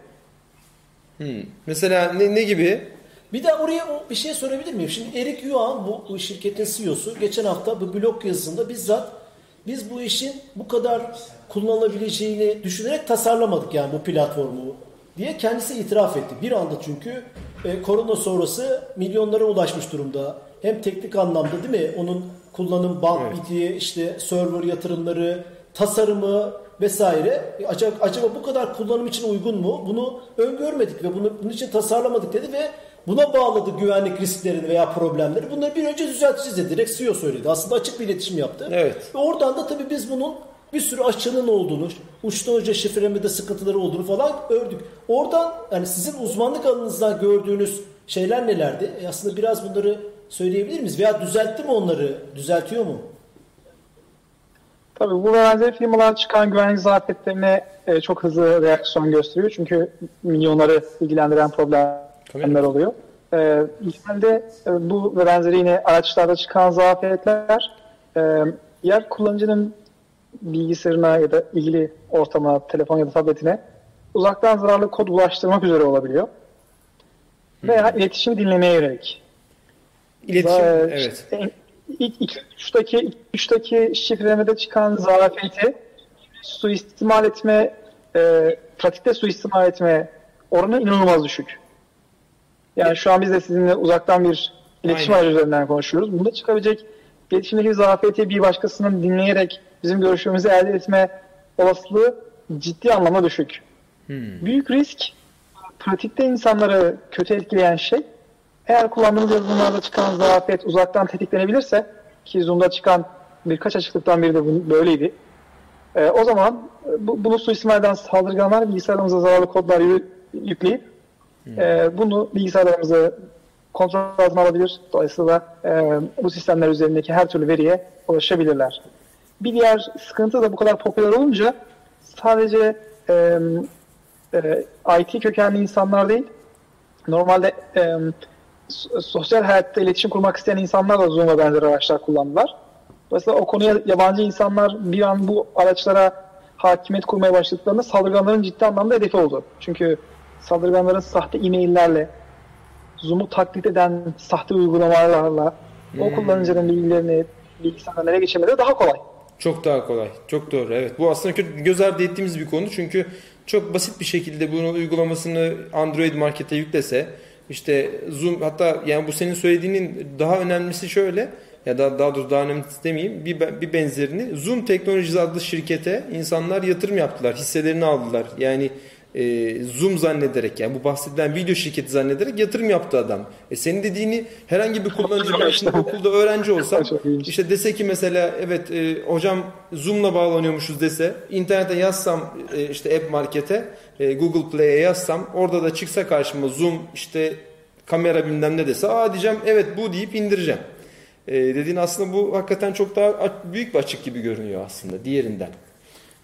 Hmm. Mesela ne, ne gibi? Bir de oraya bir şey sorabilir miyim? Şimdi Erik Yuan bu, bu şirketin CEO'su geçen hafta bu blog yazısında bizzat biz bu işin bu kadar kullanılabileceğini düşünerek tasarlamadık yani bu platformu diye kendisi itiraf etti. Bir anda çünkü e, korona sonrası milyonlara ulaşmış durumda. Hem teknik anlamda değil mi? Onun kullanım band Evet. işte server yatırımları, tasarımı vesaire. E, Acaba, acaba bu kadar kullanım için uygun mu? Bunu öngörmedik ve bunu bunun için tasarlamadık dedi ve buna bağladı güvenlik risklerini veya problemleri. Bunları bir önce düzelteceğiz dedi. Direkt CEO söyledi. Aslında açık bir iletişim yaptı. Evet. Ve oradan da tabii biz bunun bir sürü açığının olduğunu, uçtan uca şifrelemede sıkıntıları olduğunu falan ördük. Oradan yani sizin uzmanlık alanınızdan gördüğünüz şeyler nelerdi? E aslında biraz bunları söyleyebilir miyiz? Veya düzeltti mi onları? Düzeltiyor mu? Tabii bu ve benzeri firmalar çıkan güvenlik zafiyetlerine e, çok hızlı reaksiyon gösteriyor. Çünkü milyonları ilgilendiren problemler oluyor. E, genelde e, bu ve benzeri yine araçlarda çıkan zafiyetler e, yer kullanıcının bilgisayarına ya da ilgili ortama, telefon ya da tabletine uzaktan zararlı kod ulaştırmak üzere olabiliyor. Veya iletişimi dinlemeye yönelik. İletişim. Ve Evet. işte İlk ilk üçteki, ilk şifrelemede çıkan zafiyeti suistimal etme, e, pratikte suistimal etme oranı inanılmaz düşük. Yani şu an biz de sizinle uzaktan bir iletişim aracı üzerinden konuşuyoruz. Bunda çıkabilecek iletişimdeki zafiyeti bir başkasının dinleyerek bizim görüşümüzü elde etme olasılığı ciddi anlamda düşük. Büyük risk pratikte insanları kötü etkileyen şey eğer kullandığımız yazılımlarda çıkan zafiyet uzaktan tetiklenebilirse ki Zoom'da çıkan birkaç açıklıktan biri de böyleydi. Ee, o zaman e, bu, bunu suistimal eden saldırganlar bilgisayarlarımıza zararlı kodlar yü- yükleyip e, bunu bilgisayarlarımızı kontrol altına alabilir. Dolayısıyla e, bu sistemler üzerindeki her türlü veriye ulaşabilirler. Bir diğer sıkıntı da bu kadar popüler olunca sadece e, e, IT kökenli insanlar değil, normalde e, so- sosyal hayatta iletişim kurmak isteyen insanlar da Zoom ve benzeri araçlar kullandılar. Dolayısıyla o konuya yabancı insanlar bir an bu araçlara hakimiyet kurmaya başladıklarında saldırganların ciddi anlamda hedefi oldu. Çünkü saldırganların sahte e-maillerle, Zoom'u taklit eden sahte uygulamalarla o kullanıcının bilgilerini bilgisayardan ele geçirmeleri daha kolay. Çok daha kolay. Çok doğru. Evet. Bu aslında göz ardı ettiğimiz bir konu. Çünkü çok basit bir şekilde bunu uygulamasını Android markete yüklese işte Zoom hatta yani bu senin söylediğinin daha önemlisi şöyle ya da daha doğrusu daha önemlisi demeyeyim bir, bir benzerini Zoom Teknolojiz adlı şirkete insanlar yatırım yaptılar. Hisselerini aldılar. Yani e, Zoom zannederek yani bu bahsedilen video şirketi zannederek yatırım yaptı adam. E senin dediğini herhangi bir kullanıcı şimdi okulda öğrenci iyiymiş. işte dese ki mesela evet e, hocam Zoom'la bağlanıyormuşuz dese internete yazsam e, işte app markete e, Google Play'e yazsam orada da çıksa karşıma Zoom işte kamera bilmem ne dese aa diyeceğim evet bu deyip indireceğim. E, dediğin aslında bu hakikaten çok daha büyük bir açık gibi görünüyor aslında diğerinden.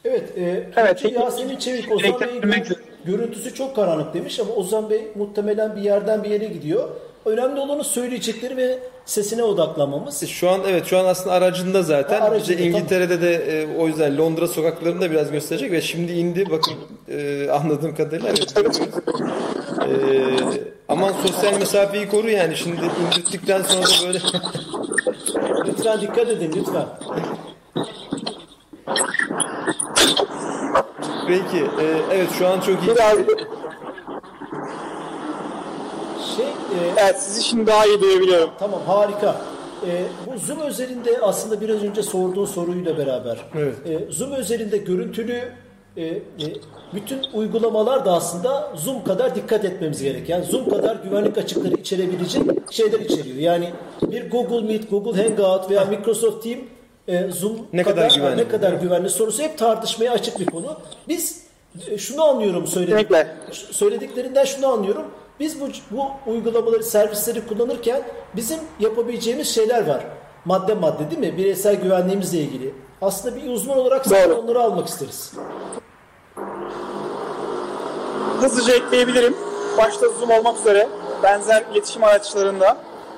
Evet, e, Evet, Yasemin Çevik, Ozan Bey'in görüntüsü çok karanlık demiş ama Ozan Bey muhtemelen bir yerden bir yere gidiyor. Önemli olanı söyleyecekleri ve sesine odaklanmamız. E, Şu an evet şu an aslında aracında zaten. Ha, aracında, Bize İngiltere'de de e, o yüzden Londra sokaklarında biraz gösterecek ve şimdi indi bakın e, anladığım kadarıyla evet, görüyoruz. E, aman sosyal mesafeyi koru yani şimdi indirdikten sonra da böyle Lütfen dikkat edin lütfen. Peki e, evet şu an çok iyi. Biraz Şey, e, Evet sizi şimdi daha iyi duyabiliyorum. Tamam harika. Ee, bu Zoom özelinde aslında biraz önce sorduğun soruyla beraber. Evet. Ee, Zoom özelinde görüntülü e, e, bütün uygulamalar da aslında Zoom kadar dikkat etmemiz gereken, Zoom kadar güvenlik açıkları içerebilecek şeyler içeriyor. Yani bir Google Meet, Google Hangout veya Microsoft Team e, Zoom Ne kadar güvenli? ne kadar güvenli sorusu hep tartışmaya açık bir konu. Biz e, şunu anlıyorum söyledik, söylediklerinden şunu anlıyorum. Biz bu, bu uygulamaları, servisleri kullanırken bizim yapabileceğimiz şeyler var. Madde madde değil mi? Bireysel güvenliğimizle ilgili. Aslında bir uzman olarak Doğru. onları almak isteriz. Hızlıca ekleyebilirim. Başta Zoom olmak üzere benzer iletişim araçlarında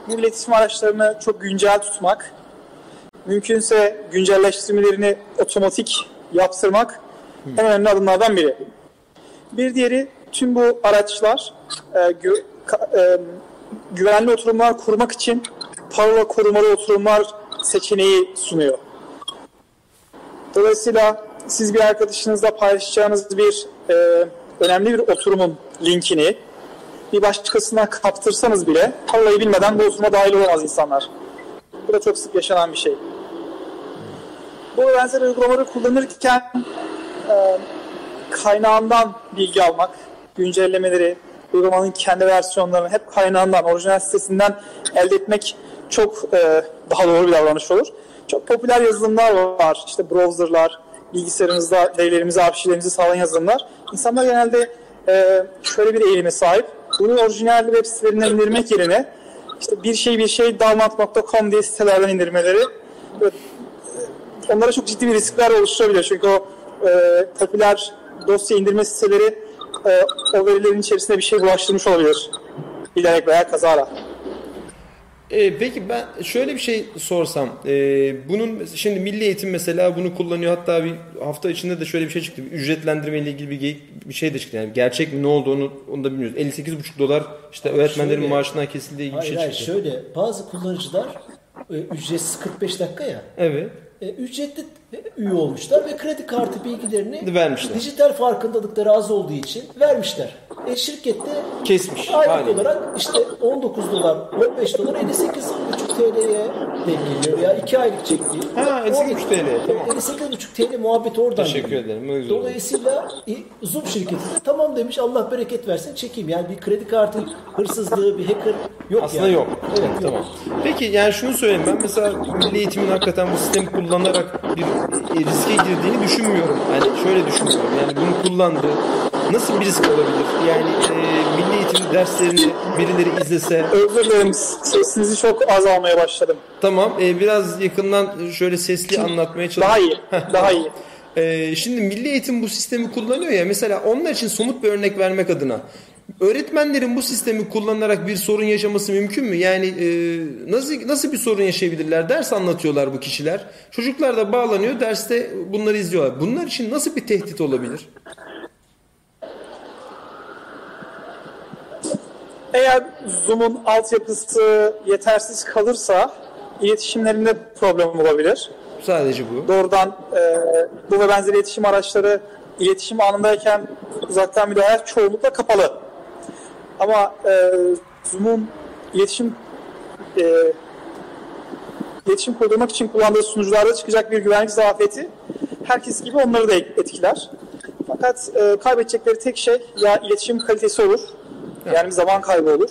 bu iletişim araçlarını çok güncel tutmak, mümkünse güncelleştirmelerini otomatik yaptırmak en önemli adımlardan biri. Bir diğeri tüm bu araçlar e, gü- e, güvenli oturumlar kurmak için parola korumalı oturumlar seçeneği sunuyor. Dolayısıyla siz bir arkadaşınızla paylaşacağınız bir e, önemli bir oturumun linkini bir başkasına kaptırsanız bile parolayı bilmeden bu oturuma dahil olamaz insanlar. Bu da çok sık yaşanan bir şey. Bu benzer uygulamaları kullanırken e, kaynağından bilgi almak, güncellemeleri, uygulamanın kendi versiyonlarını hep kaynağından, orijinal sitesinden elde etmek çok e, daha doğru bir davranış olur. Çok popüler yazılımlar var. İşte browserlar, bilgisayarınızda verilerimizi, arşivlerimizi sağlayan yazılımlar. İnsanlar genelde e, şöyle bir eğilime sahip. Bunu orijinal web sitelerinden indirmek yerine işte bir şey bir şey download.com diye sitelerden indirmeleri onlara çok ciddi bir riskler oluşturabilir. Çünkü o e, popüler dosya indirme siteleri e, o verilerin içerisinde bir şey bulaştırmış olabilir. Bilerek veya kazara. E, peki ben şöyle bir şey sorsam. E, bunun şimdi Milli Eğitim mesela bunu kullanıyor. Hatta bir hafta içinde de şöyle bir şey çıktı. Bir ücretlendirme ile ilgili bir, geyik- bir şey de çıktı. Yani gerçek mi ne olduğunu onu da bilmiyoruz. 58,5 dolar işte öğretmenlerin Şöyle- maaşından kesildiği gibi bir Hayır şey hayır çıktı. şöyle bazı kullanıcılar e, ücretsiz 45 dakika ya. Evet. E, ücretli üye olmuşlar ve kredi kartı bilgilerini Vermişler. dijital farkındalıkları az olduğu için vermişler. E, şirket de Kesmiş. aylık Haliyle. olarak işte 19 dolar, 15 dolar 58,5 TL'ye denk geliyor ya 2 aylık çektiği. Ha, 58,5 TL, tamam. 58,5 TL muhabbeti oradan Teşekkür geliyor. ederim, oldu. Dolayısıyla e, Zoom şirketi de tamam demiş Allah bereket versin çekeyim. Yani bir kredi kartı hırsızlığı, bir hacker yok Aslında yani. yok. Evet, yok. tamam. Peki yani şunu söyleyeyim ben mesela milli eğitimin hakikaten bu sistemi kullanarak bir e, riske girdiğini düşünmüyorum. Yani şöyle düşünüyorum. Yani bunu kullandı. Nasıl bir risk olabilir? Yani e, milli eğitim derslerini birileri izlese Özür dilerim sesinizi çok az almaya başladım. tamam e, biraz yakından şöyle sesli anlatmaya çalışayım. Daha iyi. Daha iyi. Ee, şimdi milli eğitim bu sistemi kullanıyor ya mesela onlar için somut bir örnek vermek adına öğretmenlerin bu sistemi kullanarak bir sorun yaşaması mümkün mü? Yani e, nasıl nasıl bir sorun yaşayabilirler? Ders anlatıyorlar bu kişiler. Çocuklar da bağlanıyor derste bunları izliyorlar. Bunlar için nasıl bir tehdit olabilir? Eğer Zoom'un altyapısı yetersiz kalırsa iletişimlerinde problem olabilir. Sadece bu. Doğrudan e, bu ve benzeri iletişim araçları iletişim anındayken uzaktan müdahale çoğunlukla kapalı. Ama e, Zoom'un iletişim e, iletişim kurdurmak için kullandığı sunucularda çıkacak bir güvenlik zafiyeti herkes gibi onları da etkiler. Fakat e, kaybedecekleri tek şey ya iletişim kalitesi olur, yani zaman kaybı olur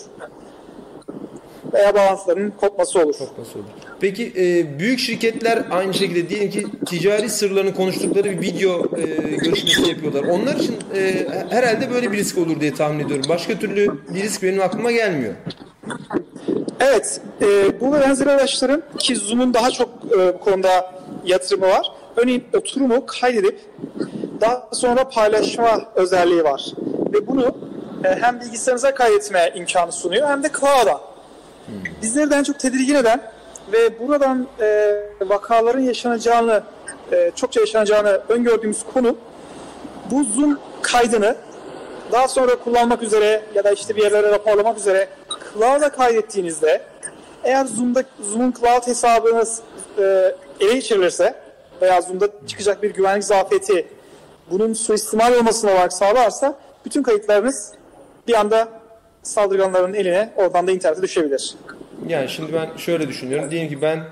veya bağlantıların kopması olur. Nasıl olur? Peki e, büyük şirketler aynı şekilde diyelim ki ticari sırlarını konuştukları bir video e, görüşmesi yapıyorlar. Onlar için e, herhalde böyle bir risk olur diye tahmin ediyorum. Başka türlü bir risk benim aklıma gelmiyor. Evet, e, bu ve benzeri araçların ki Zoom'un daha çok e, bu konuda yatırımı var. Örneğin oturumu kaydedip daha sonra paylaşma özelliği var. Ve bunu hem bilgisayarınıza kaydetme imkanı sunuyor hem de cloud'a. Bizleri de en çok tedirgin eden ve buradan e, vakaların yaşanacağını, e, çokça yaşanacağını öngördüğümüz konu bu Zoom kaydını daha sonra kullanmak üzere ya da işte bir yerlere raporlamak üzere cloud'a kaydettiğinizde eğer Zoom'da Zoom'un cloud hesabınız e, ele geçirilirse veya Zoom'da çıkacak bir güvenlik zafiyeti bunun suistimal olmasına olarak sağlarsa bütün kayıtlarınız bir anda saldırganların eline oradan da internete düşebilir. Yani şimdi ben şöyle düşünüyorum. Diyelim ki ben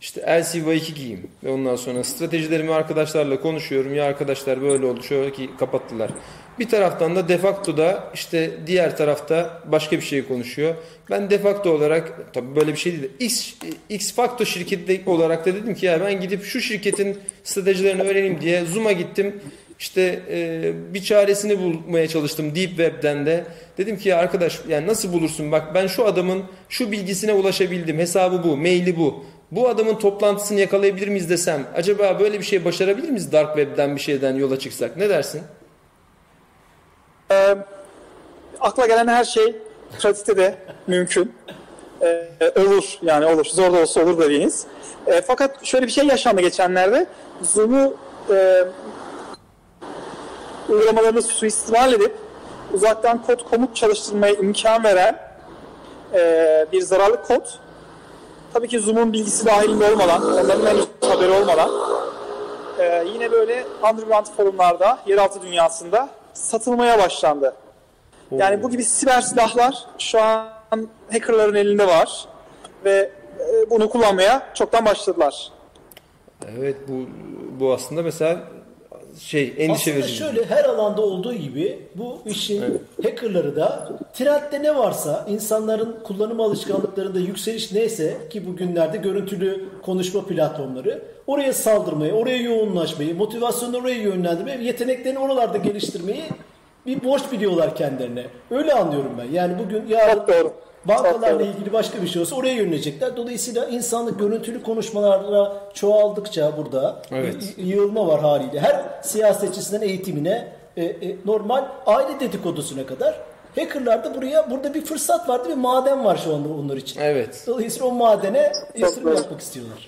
işte LCV2 giyeyim ve ondan sonra stratejilerimi arkadaşlarla konuşuyorum. Ya arkadaşlar böyle oldu şöyle ki kapattılar. Bir taraftan da defakto da işte diğer tarafta başka bir şey konuşuyor. Ben defakto olarak tabii böyle bir şey değil de X, X Facto şirketi olarak da dedim ki ya ben gidip şu şirketin stratejilerini öğreneyim diye Zoom'a gittim. İşte e, bir çaresini bulmaya çalıştım Deep Web'den de. Dedim ki ya arkadaş yani nasıl bulursun bak ben şu adamın şu bilgisine ulaşabildim. Hesabı bu, maili bu. Bu adamın toplantısını yakalayabilir miyiz desem acaba böyle bir şey başarabilir miyiz Dark Web'den bir şeyden yola çıksak? Ne dersin? Ee, akla gelen her şey pratikte de mümkün. Ee, olur yani olur. Zor da olsa olur dediğiniz. Ee, fakat şöyle bir şey yaşandı geçenlerde. Zoom'u e, uygulamalarını suistimal edip uzaktan kod komut çalıştırmaya imkan veren e, bir zararlı kod tabii ki Zoom'un bilgisi dahilinde olmadan, onların henüz haberi olmadan e, yine böyle underground forumlarda, yeraltı dünyasında satılmaya başlandı. Yani bu gibi siber silahlar şu an hackerların elinde var ve e, bunu kullanmaya çoktan başladılar. Evet bu bu aslında mesela şey endişe Aslında verici. şöyle her alanda olduğu gibi bu işin hackerları da trendde ne varsa insanların kullanım alışkanlıklarında yükseliş neyse ki bugünlerde görüntülü konuşma platformları oraya saldırmayı, oraya yoğunlaşmayı, motivasyonu oraya yönlendirmeyi, yeteneklerini oralarda geliştirmeyi bir borç biliyorlar kendilerine. Öyle anlıyorum ben. Yani bugün yarın Çok doğru. Bankalarla ilgili başka bir şey olsa oraya yönelecekler. Dolayısıyla insanlık görüntülü konuşmalarla çoğaldıkça burada Evet. bir yığılma var haliyle. Her siyasetçisinden eğitimine e, e, normal aile dedikodusuna kadar hackerlar da buraya burada bir fırsat vardı bir maden var şu anda onlar için. Evet. Dolayısıyla o madene yatırım yapmak istiyorlar.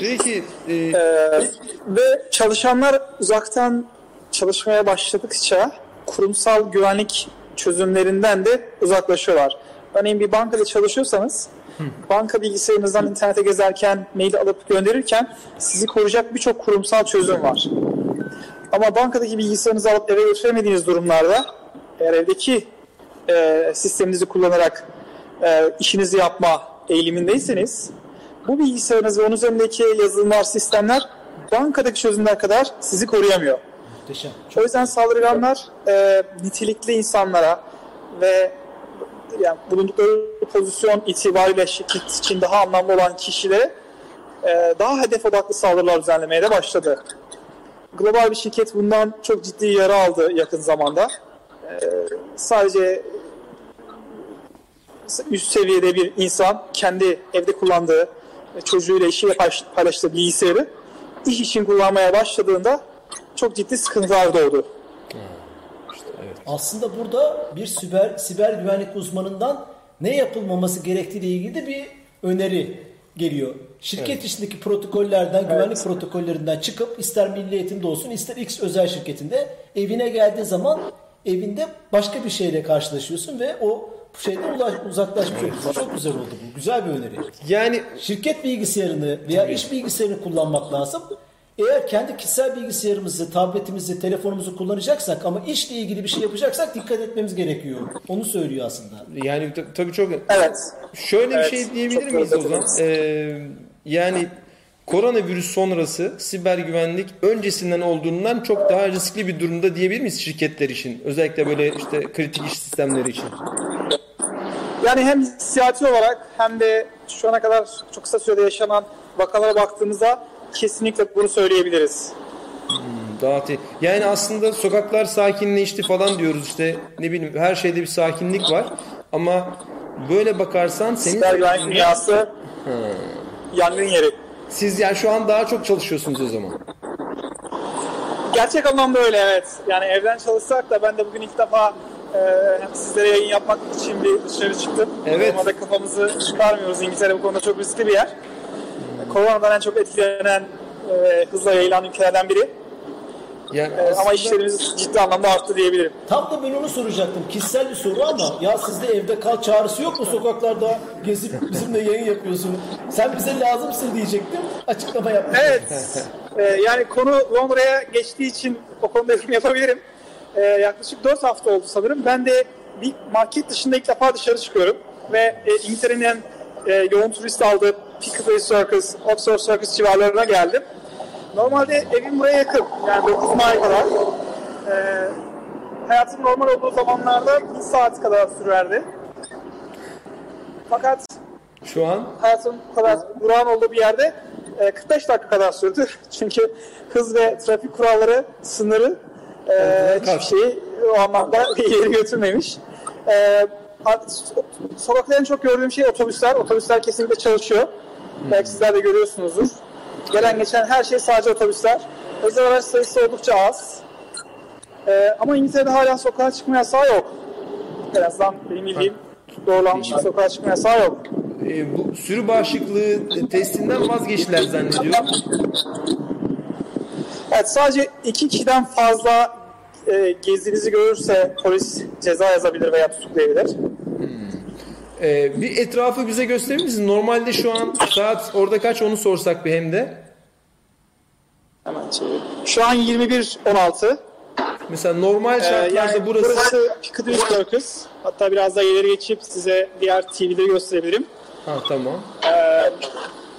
Peki e, Ee, ve çalışanlar uzaktan çalışmaya başladıkça kurumsal güvenlik çözümlerinden de uzaklaşıyorlar. Örneğin bir bankada çalışıyorsanız banka bilgisayarınızdan internete gezerken, mail alıp gönderirken sizi koruyacak birçok kurumsal çözüm var. Ama bankadaki bilgisayarınızı alıp eve götüremediğiniz durumlarda eğer evdeki e, sisteminizi kullanarak e, işinizi yapma eğilimindeyseniz bu bilgisayarınız ve onun üzerindeki yazılımlar, sistemler bankadaki çözümler kadar sizi koruyamıyor. Muhteşem. O yüzden saldırganlar e, nitelikli insanlara ve yani bulundukları pozisyon itibariyle şirket için daha anlamlı olan kişilere e, daha hedef odaklı saldırılar düzenlemeye de başladı. Global bir şirket bundan çok ciddi yara aldı yakın zamanda. E, sadece üst seviyede bir insan kendi evde kullandığı e, çocuğuyla eşiyle paylaş- paylaştığı bilgisayarı iş için kullanmaya başladığında çok ciddi sıkıntılar doğdu. Aslında burada bir siber, siber güvenlik uzmanından ne yapılmaması gerektiği ile ilgili de bir öneri geliyor. Şirket içindeki protokollerden, güvenlik protokollerinden çıkıp ister milli eğitimde olsun ister X özel şirketinde evine geldiği zaman evinde başka bir şeyle karşılaşıyorsun ve o şeyden ulaş, uzaklaşmış oluyorsun. Çok güzel oldu bu. Güzel bir öneri. yani Şirket bilgisayarını veya iş bilgisayarını kullanmak lazım. Eğer kendi kişisel bilgisayarımızı, tabletimizi, telefonumuzu kullanacaksak ama işle ilgili bir şey yapacaksak dikkat etmemiz gerekiyor. Onu söylüyor aslında. yani ta- tabii çok Evet. Şöyle Evet, bir şey diyebilir çok miyiz o zaman? Ee, yani koronavirüs sonrası siber güvenlik öncesinden olduğundan çok daha riskli bir durumda diyebilir miyiz şirketler için? Özellikle böyle işte kritik iş sistemleri için. Yani hem hissiyati olarak hem de şu ana kadar çok kısa sürede yaşanan vakalara baktığımızda kesinlikle bunu söyleyebiliriz. Daha te- yani aslında sokaklar sakinleşti falan diyoruz işte ne bileyim her şeyde bir sakinlik var ama böyle bakarsan senin Siber güvenlik dünyası yangın yeri. siz yani şu an daha çok çalışıyorsunuz o zaman. Gerçek anlamda öyle evet. Yani evden çalışsak da ben de bugün ilk defa e, hem sizlere yayın yapmak için bir dışarı çıktım. Evet. Normalde kafamızı çıkarmıyoruz. İngiltere bu konuda çok riskli bir yer. Koronadan en çok etkilenen, e, hızla yayılan ülkelerden biri. Yani E, ama işlerimiz ciddi anlamda arttı diyebilirim. Tam da ben onu soracaktım. Kişisel bir soru ama ya sizde evde kal çağrısı yok mu sokaklarda gezip bizimle yayın yapıyorsun. Sen bize lazımsın diyecektim. Açıklama yaptım. Evet. Ee, yani konu Londra'ya geçtiği için o konuda yorum yapabilirim. Ee, yaklaşık 4 hafta oldu sanırım. Ben de bir market dışında ilk defa dışarı çıkıyorum ve e, İngiltere'nin en e, yoğun turist aldığı Piccadilly Circus, Oxford Circus civarlarına geldim. Normalde evim buraya yakın. Yani 9 mile kadar. E, hayatım normal olduğu zamanlarda 1 saat kadar sürerdi. Fakat Şu an hayatım kadar durağan olduğu bir yerde e, 45 dakika kadar sürdü. Çünkü hız ve trafik kuralları, sınırı e, hiçbir şeyi o anlamda ileri götürmemiş. E, sokakta en çok gördüğüm şey otobüsler. Otobüsler kesinlikle çalışıyor. Belki sizler de görüyorsunuzdur. Gelen geçen her şey sadece otobüsler. Özel araç sayısı oldukça az. E, ama İngiltere'de hala sokağa çıkma yasağı yok. En azından benim bildiğim doğrulanmış bir sokağa çıkma yasağı yok. e, bu sürü bağışıklığı testinden vazgeçtiler zannediyorum. Evet sadece iki kişiden fazla e, gezdiğinizi görürse polis ceza yazabilir veya tutuklayabilir. E, bir etrafı bize gösterir misin? Normalde şu an saat orada kaç onu sorsak bir hem de. Hemen çevireyim. Şu an 21.16. Mesela normal Ee, şartlarda yani burası, burası, Piccadilly Circus. Hatta biraz daha ileri geçip size diğer TV'leri gösterebilirim. Ha tamam.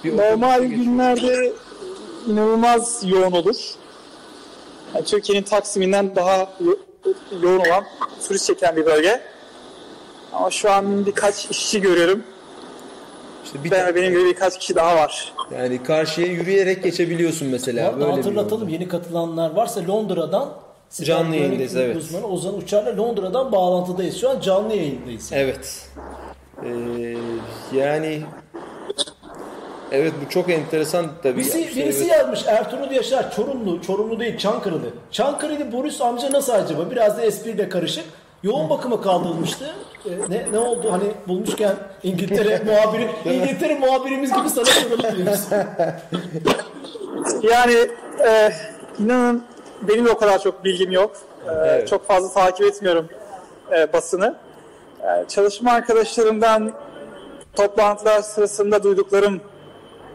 Bir Normal günlerde inanılmaz yoğun olur. Yani Türkiye'nin Taksim'inden daha yo- yoğun olan turist çeken bir bölge. Ama şu an birkaç işçi görüyorum. İşte bir Ben benim gibi birkaç kişi daha var. yani karşıya yürüyerek geçebiliyorsun mesela. Böyle hatırlatalım yeni katılanlar varsa Londra'dan Canlı yayındayız, evet. Uzmanı Ozan Uçar'la Londra'dan bağlantıdayız. Şu an canlı yayındayız. Evet. Ee, yani evet bu çok enteresan tabii. Birisi, Şey, birisi evet. yazmış Ertuğrul Yaşar Çorumlu, Çorumlu değil Çankırılı. Çankırılı Boris amca nasıl acaba? Biraz da espriyle karışık. Yoğun bakıma kaldırılmıştı. Ee, ne, ne oldu hani bulmuşken İngiltere muhabiri, İngiltere muhabirimiz gibi sana soralım diyoruz. Yani e, inanın benim o kadar çok bilgim yok. E, Evet. Çok fazla takip etmiyorum e, basını. E, çalışma arkadaşlarımdan toplantılar sırasında duyduklarım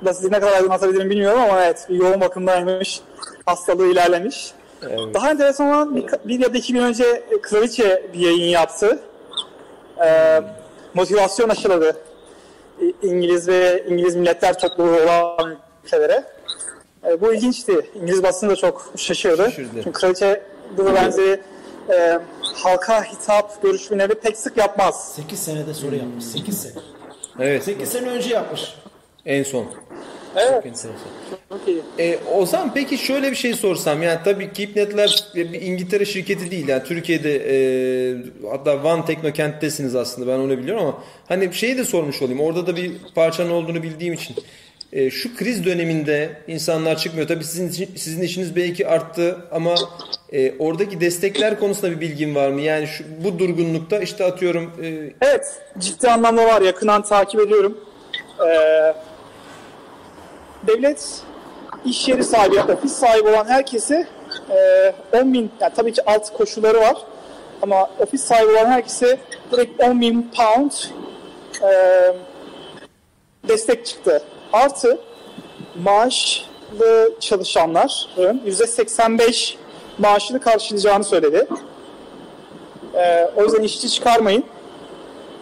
da size ne kadar aydınlatabilirim bilmiyorum ama evet bir yoğun bakımdaymış. Hastalığı ilerlemiş. Daha enteresan olan bir, bir ya da iki gün önce e, Kraliçe bir yayın yaptı. E, motivasyon aşıladı. İ- İngiliz ve İngiliz Milletler Topluluğu olan ülkelere. E, bu ilginçti. İngiliz basını da çok şaşırdı. Şaşırdı. Çünkü kraliçe bu benzeri e, halka hitap görüşmeleri pek sık yapmaz. 8 senede soru yapmış. 8 sene. Evet. 8 sene önce yapmış. En son. Evet. Çok enteresan. Çok iyi. E, Ozan peki şöyle bir şey sorsam yani tabii Keepnet Labs bir İngiltere şirketi değil yani Türkiye'de e, hatta Van Teknokent'tesiniz aslında ben onu biliyorum ama hani şeyi de sormuş olayım orada da bir parçanın olduğunu bildiğim için E, şu kriz döneminde insanlar çıkmıyor tabii sizin sizin işiniz belki arttı ama e, oradaki destekler konusunda bir bilgin var mı yani şu, bu durgunlukta işte atıyorum e, Evet, ciddi anlamda var. Yakından takip ediyorum. Ee, devlet iş yeri sahibi, ofis sahibi olan herkese e, 10 bin, yani tabii ki alt koşulları var. Ama ofis sahibi olan herkese direkt 10 bin pound e, destek çıktı. Artı maaşlı çalışanların %85 maaşını karşılayacağını söyledi. Ee, o yüzden işçi çıkarmayın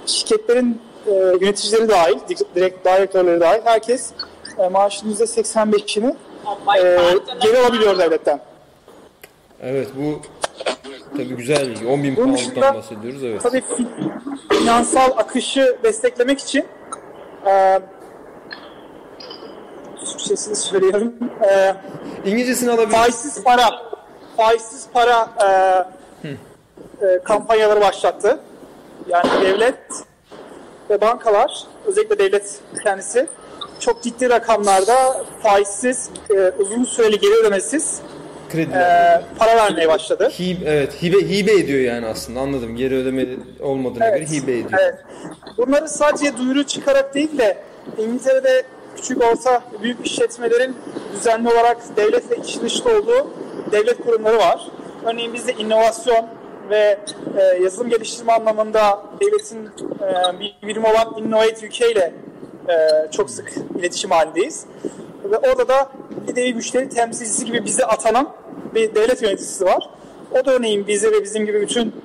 şirketlerin e, yöneticileri dahil, di- direkt direktörleri dahil herkes e, maaşının %85'ini e, geri alabiliyor devletten. evet bu tabii güzel bilgi 10 bin Bunun pound'dan dışında bahsediyoruz evet. Tabii fi- finansal akışı desteklemek için e, Türkçesini söylüyorum. E, İngilizcesini alabilir faizsiz para faizsiz para e, e, kampanyaları başlattı. Yani devlet ve bankalar özellikle devlet kendisi çok ciddi rakamlarda faizsiz, e, uzun süreli geri ödemesiz krediler. e, para vermeye başladı. Hibe, evet hibe hibe ediyor yani aslında anladım. Geri ödeme olmadığına göre hibe ediyor. Evet. Bunları sadece duyuru çıkarak değil de İngiltere'de küçük orta büyük işletmelerin düzenli olarak devletle içi dışta olduğu devlet kurumları var. Örneğin bizde inovasyon ve e, yazılım geliştirme anlamında devletin e, bir birimi olan Innovate UK ile e, çok sık iletişim halindeyiz. Ve orada da de müşteri temsilcisi gibi bize atanan bir devlet yöneticisi var. o da örneğin bizi ve bizim gibi bütün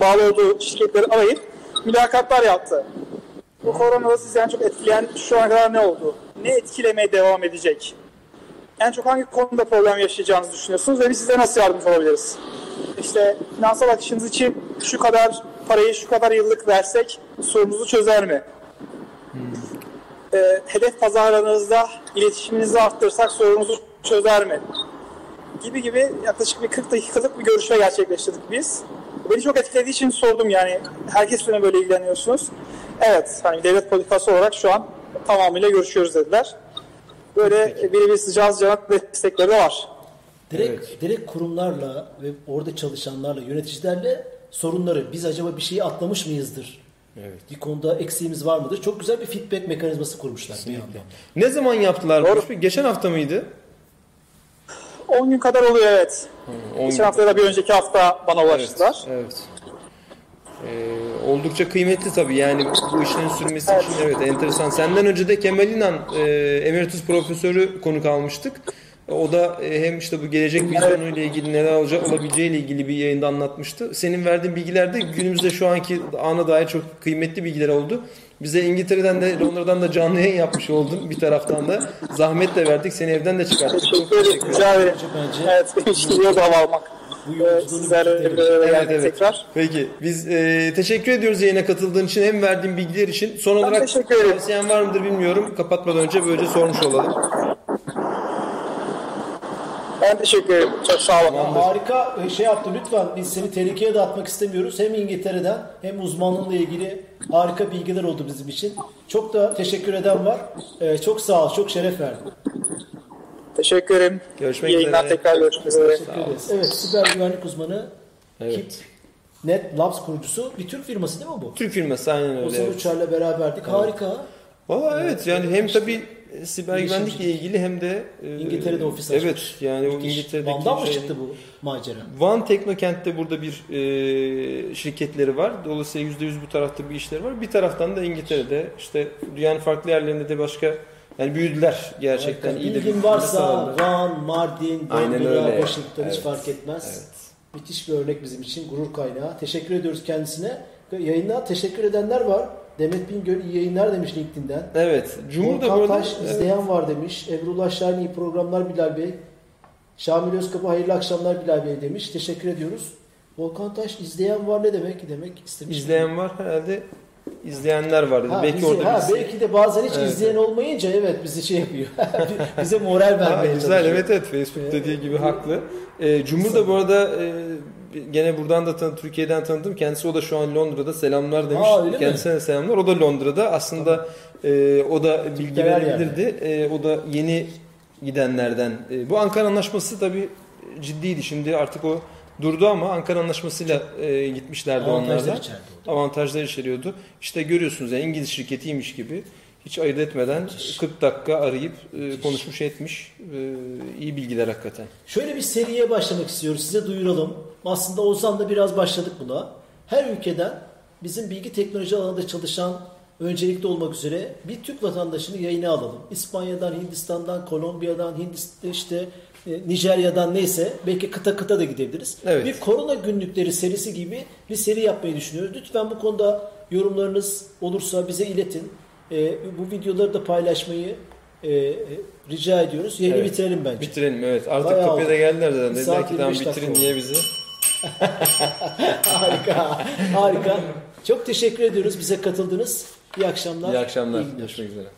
bağlı olduğu şirketleri arayıp mülakatlar yaptı. Bu koronada sizi en çok etkileyen şu ana kadar ne oldu? Ne etkilemeye devam edecek? En çok hangi konuda problem yaşayacağınızı düşünüyorsunuz ve biz size nasıl yardımcı olabiliriz? İşte finansal akışınız için şu kadar parayı şu kadar yıllık versek sorunuzu çözer mi? Ee, hedef pazarlarınızda iletişiminizi arttırsak sorunuzu çözer mi? Gibi gibi yaklaşık bir 40 dakikalık bir görüşme gerçekleştirdik biz. Beni çok etkilediği için sordum yani herkesle böyle ilgileniyorsunuz. Evet hani devlet politikası olarak şu an tamamıyla görüşüyoruz dediler. Böyle birebir sıcağı sıcağına destekleri de var. Direkt, direkt kurumlarla ve orada çalışanlarla, yöneticilerle sorunları biz acaba bir şeyi atlamış mıyızdır? Evet. Bir konuda eksiğimiz var mıdır? Çok güzel bir feedback mekanizması kurmuşlar bir anda. Ne zaman yaptılar bu işi? Geçen hafta mıydı? 10 gün kadar oluyor evet. 10 Geçen hafta da bir önceki hafta bana ulaştılar. Evet. Ee, oldukça kıymetli tabii yani bu işlerin sürmesi Evet. için evet enteresan. Senden önce de Kemal İnan e, emeritus profesörü konuk almıştık. O da e, hem işte bu gelecek vizyonu ile ilgili neler olacak olabileceği ile ilgili bir yayında anlatmıştı. Senin verdiğin bilgiler de günümüzde şu anki ana dair çok kıymetli bilgiler oldu. Bize İngiltere'den de Londra'dan da canlı yayın yapmış oldun bir taraftan da. Zahmetle verdik seni evden de çıkarttık. Çok Teşekkür ederim. Evet iyi oldu hava almak. Evet, evet. tekrar. Peki biz e, teşekkür ediyoruz yayına katıldığın için hem verdiğin bilgiler için. Son olarak tavsiyen var mıdır bilmiyorum. Kapatmadan önce böylece sormuş olalım. Ben teşekkür ederim. Çok sağ olun. Harika e, şey yaptı lütfen biz seni tehlikeye de atmak istemiyoruz. Hem İngiltere'den hem uzmanlığınla ilgili harika bilgiler oldu bizim için. Çok da teşekkür eden var. E, çok sağ ol, çok şeref verdin. Teşekkür ederim. Görüşmek İyi yayınlar üzere. tekrar görüşmek üzere. Teşekkür ederiz. Evet, siber güvenlik uzmanı Evet. Kip Net Labs kurucusu bir Türk firması değil mi bu? Türk firması aynen öyle. Ozan evet. Uçar'la beraberdik. Harika. Valla evet yani hem tabii e, siber güvenlikle ilgili hem de e, İngiltere'de ofis açmış. Evet yani o Müthiş. İngiltere'deki Van'dan mı şey- çıktı bu macera? Van Teknokent'te burada bir e, şirketleri var. Dolayısıyla %100 bu tarafta bir işleri var. Bir taraftan da İngiltere'de işte dünyanın farklı yerlerinde de başka yani büyüdüler gerçekten. iyi de bir varsa sağladılar. Van, Mardin, Aynen öyle. Washington hiç Evet. fark etmez. Evet. Müthiş bir örnek bizim için, gurur kaynağı. Teşekkür ediyoruz kendisine. Yayına teşekkür edenler var. Demet Bingöl iyi yayınlar demiş LinkedIn'den. Evet. Cumhur da Volkan burada Taş izleyen var demiş. Emrullah Şahin iyi programlar Bilal Bey. Şamil Özkapı hayırlı akşamlar Bilal Bey demiş. Teşekkür ediyoruz. Volkan Taş izleyen var ne demek? Demek istemiş. izleyen var herhalde. izleyenler var dedi. Ha, belki bizi- orada ha, birisi- belki de bazen hiç Evet, izleyen olmayınca evet bizi şey yapıyor. Bize moral Ha, vermeye güzel çalışıyor. evet evet Facebook dediği gibi haklı. Ee, Cumhur da bu arada e, gene buradan da tanı, Türkiye'den tanıdım. Kendisi o da şu an Londra'da selamlar demiş. Aa, mi? Kendisine de selamlar. O da Londra'da. Aslında e, o da bilgi Türkler verebilirdi. E, o da yeni gidenlerden. E, bu Ankara Anlaşması tabii ciddiydi. Şimdi artık o durdu ama Ankara Anlaşması'yla e, gitmişlerdi Avantajlar onlar da. içerdi Avantajlar içeriyordu. İşte görüyorsunuz yani İngiliz şirketiymiş gibi hiç ayırt etmeden 40 dakika arayıp e, konuşmuş etmiş. E, iyi bilgiler hakikaten. Şöyle bir seriye başlamak istiyoruz. Size duyuralım. Aslında Ozan'da biraz başladık buna. Her ülkeden bizim bilgi teknoloji alanında çalışan öncelikli olmak üzere bir Türk vatandaşını yayına alalım. İspanya'dan, Hindistan'dan, Kolombiya'dan, Hindistan işte e, Nijerya'dan neyse belki kıta kıta da gidebiliriz. Evet. Bir korona günlükleri serisi gibi bir seri yapmayı düşünüyoruz. Lütfen bu konuda yorumlarınız olursa bize iletin. E, bu videoları da paylaşmayı e, rica ediyoruz. Yayını Evet. bitirelim bence. Bitirelim evet. Artık kapıya da geldiler zaten. Dediler saat ki tamam 25 dakika bitirin diye bizi. harika, harika. Çok teşekkür ediyoruz bize katıldınız. İyi akşamlar. İyi akşamlar. iyi günler. Görüşmek üzere.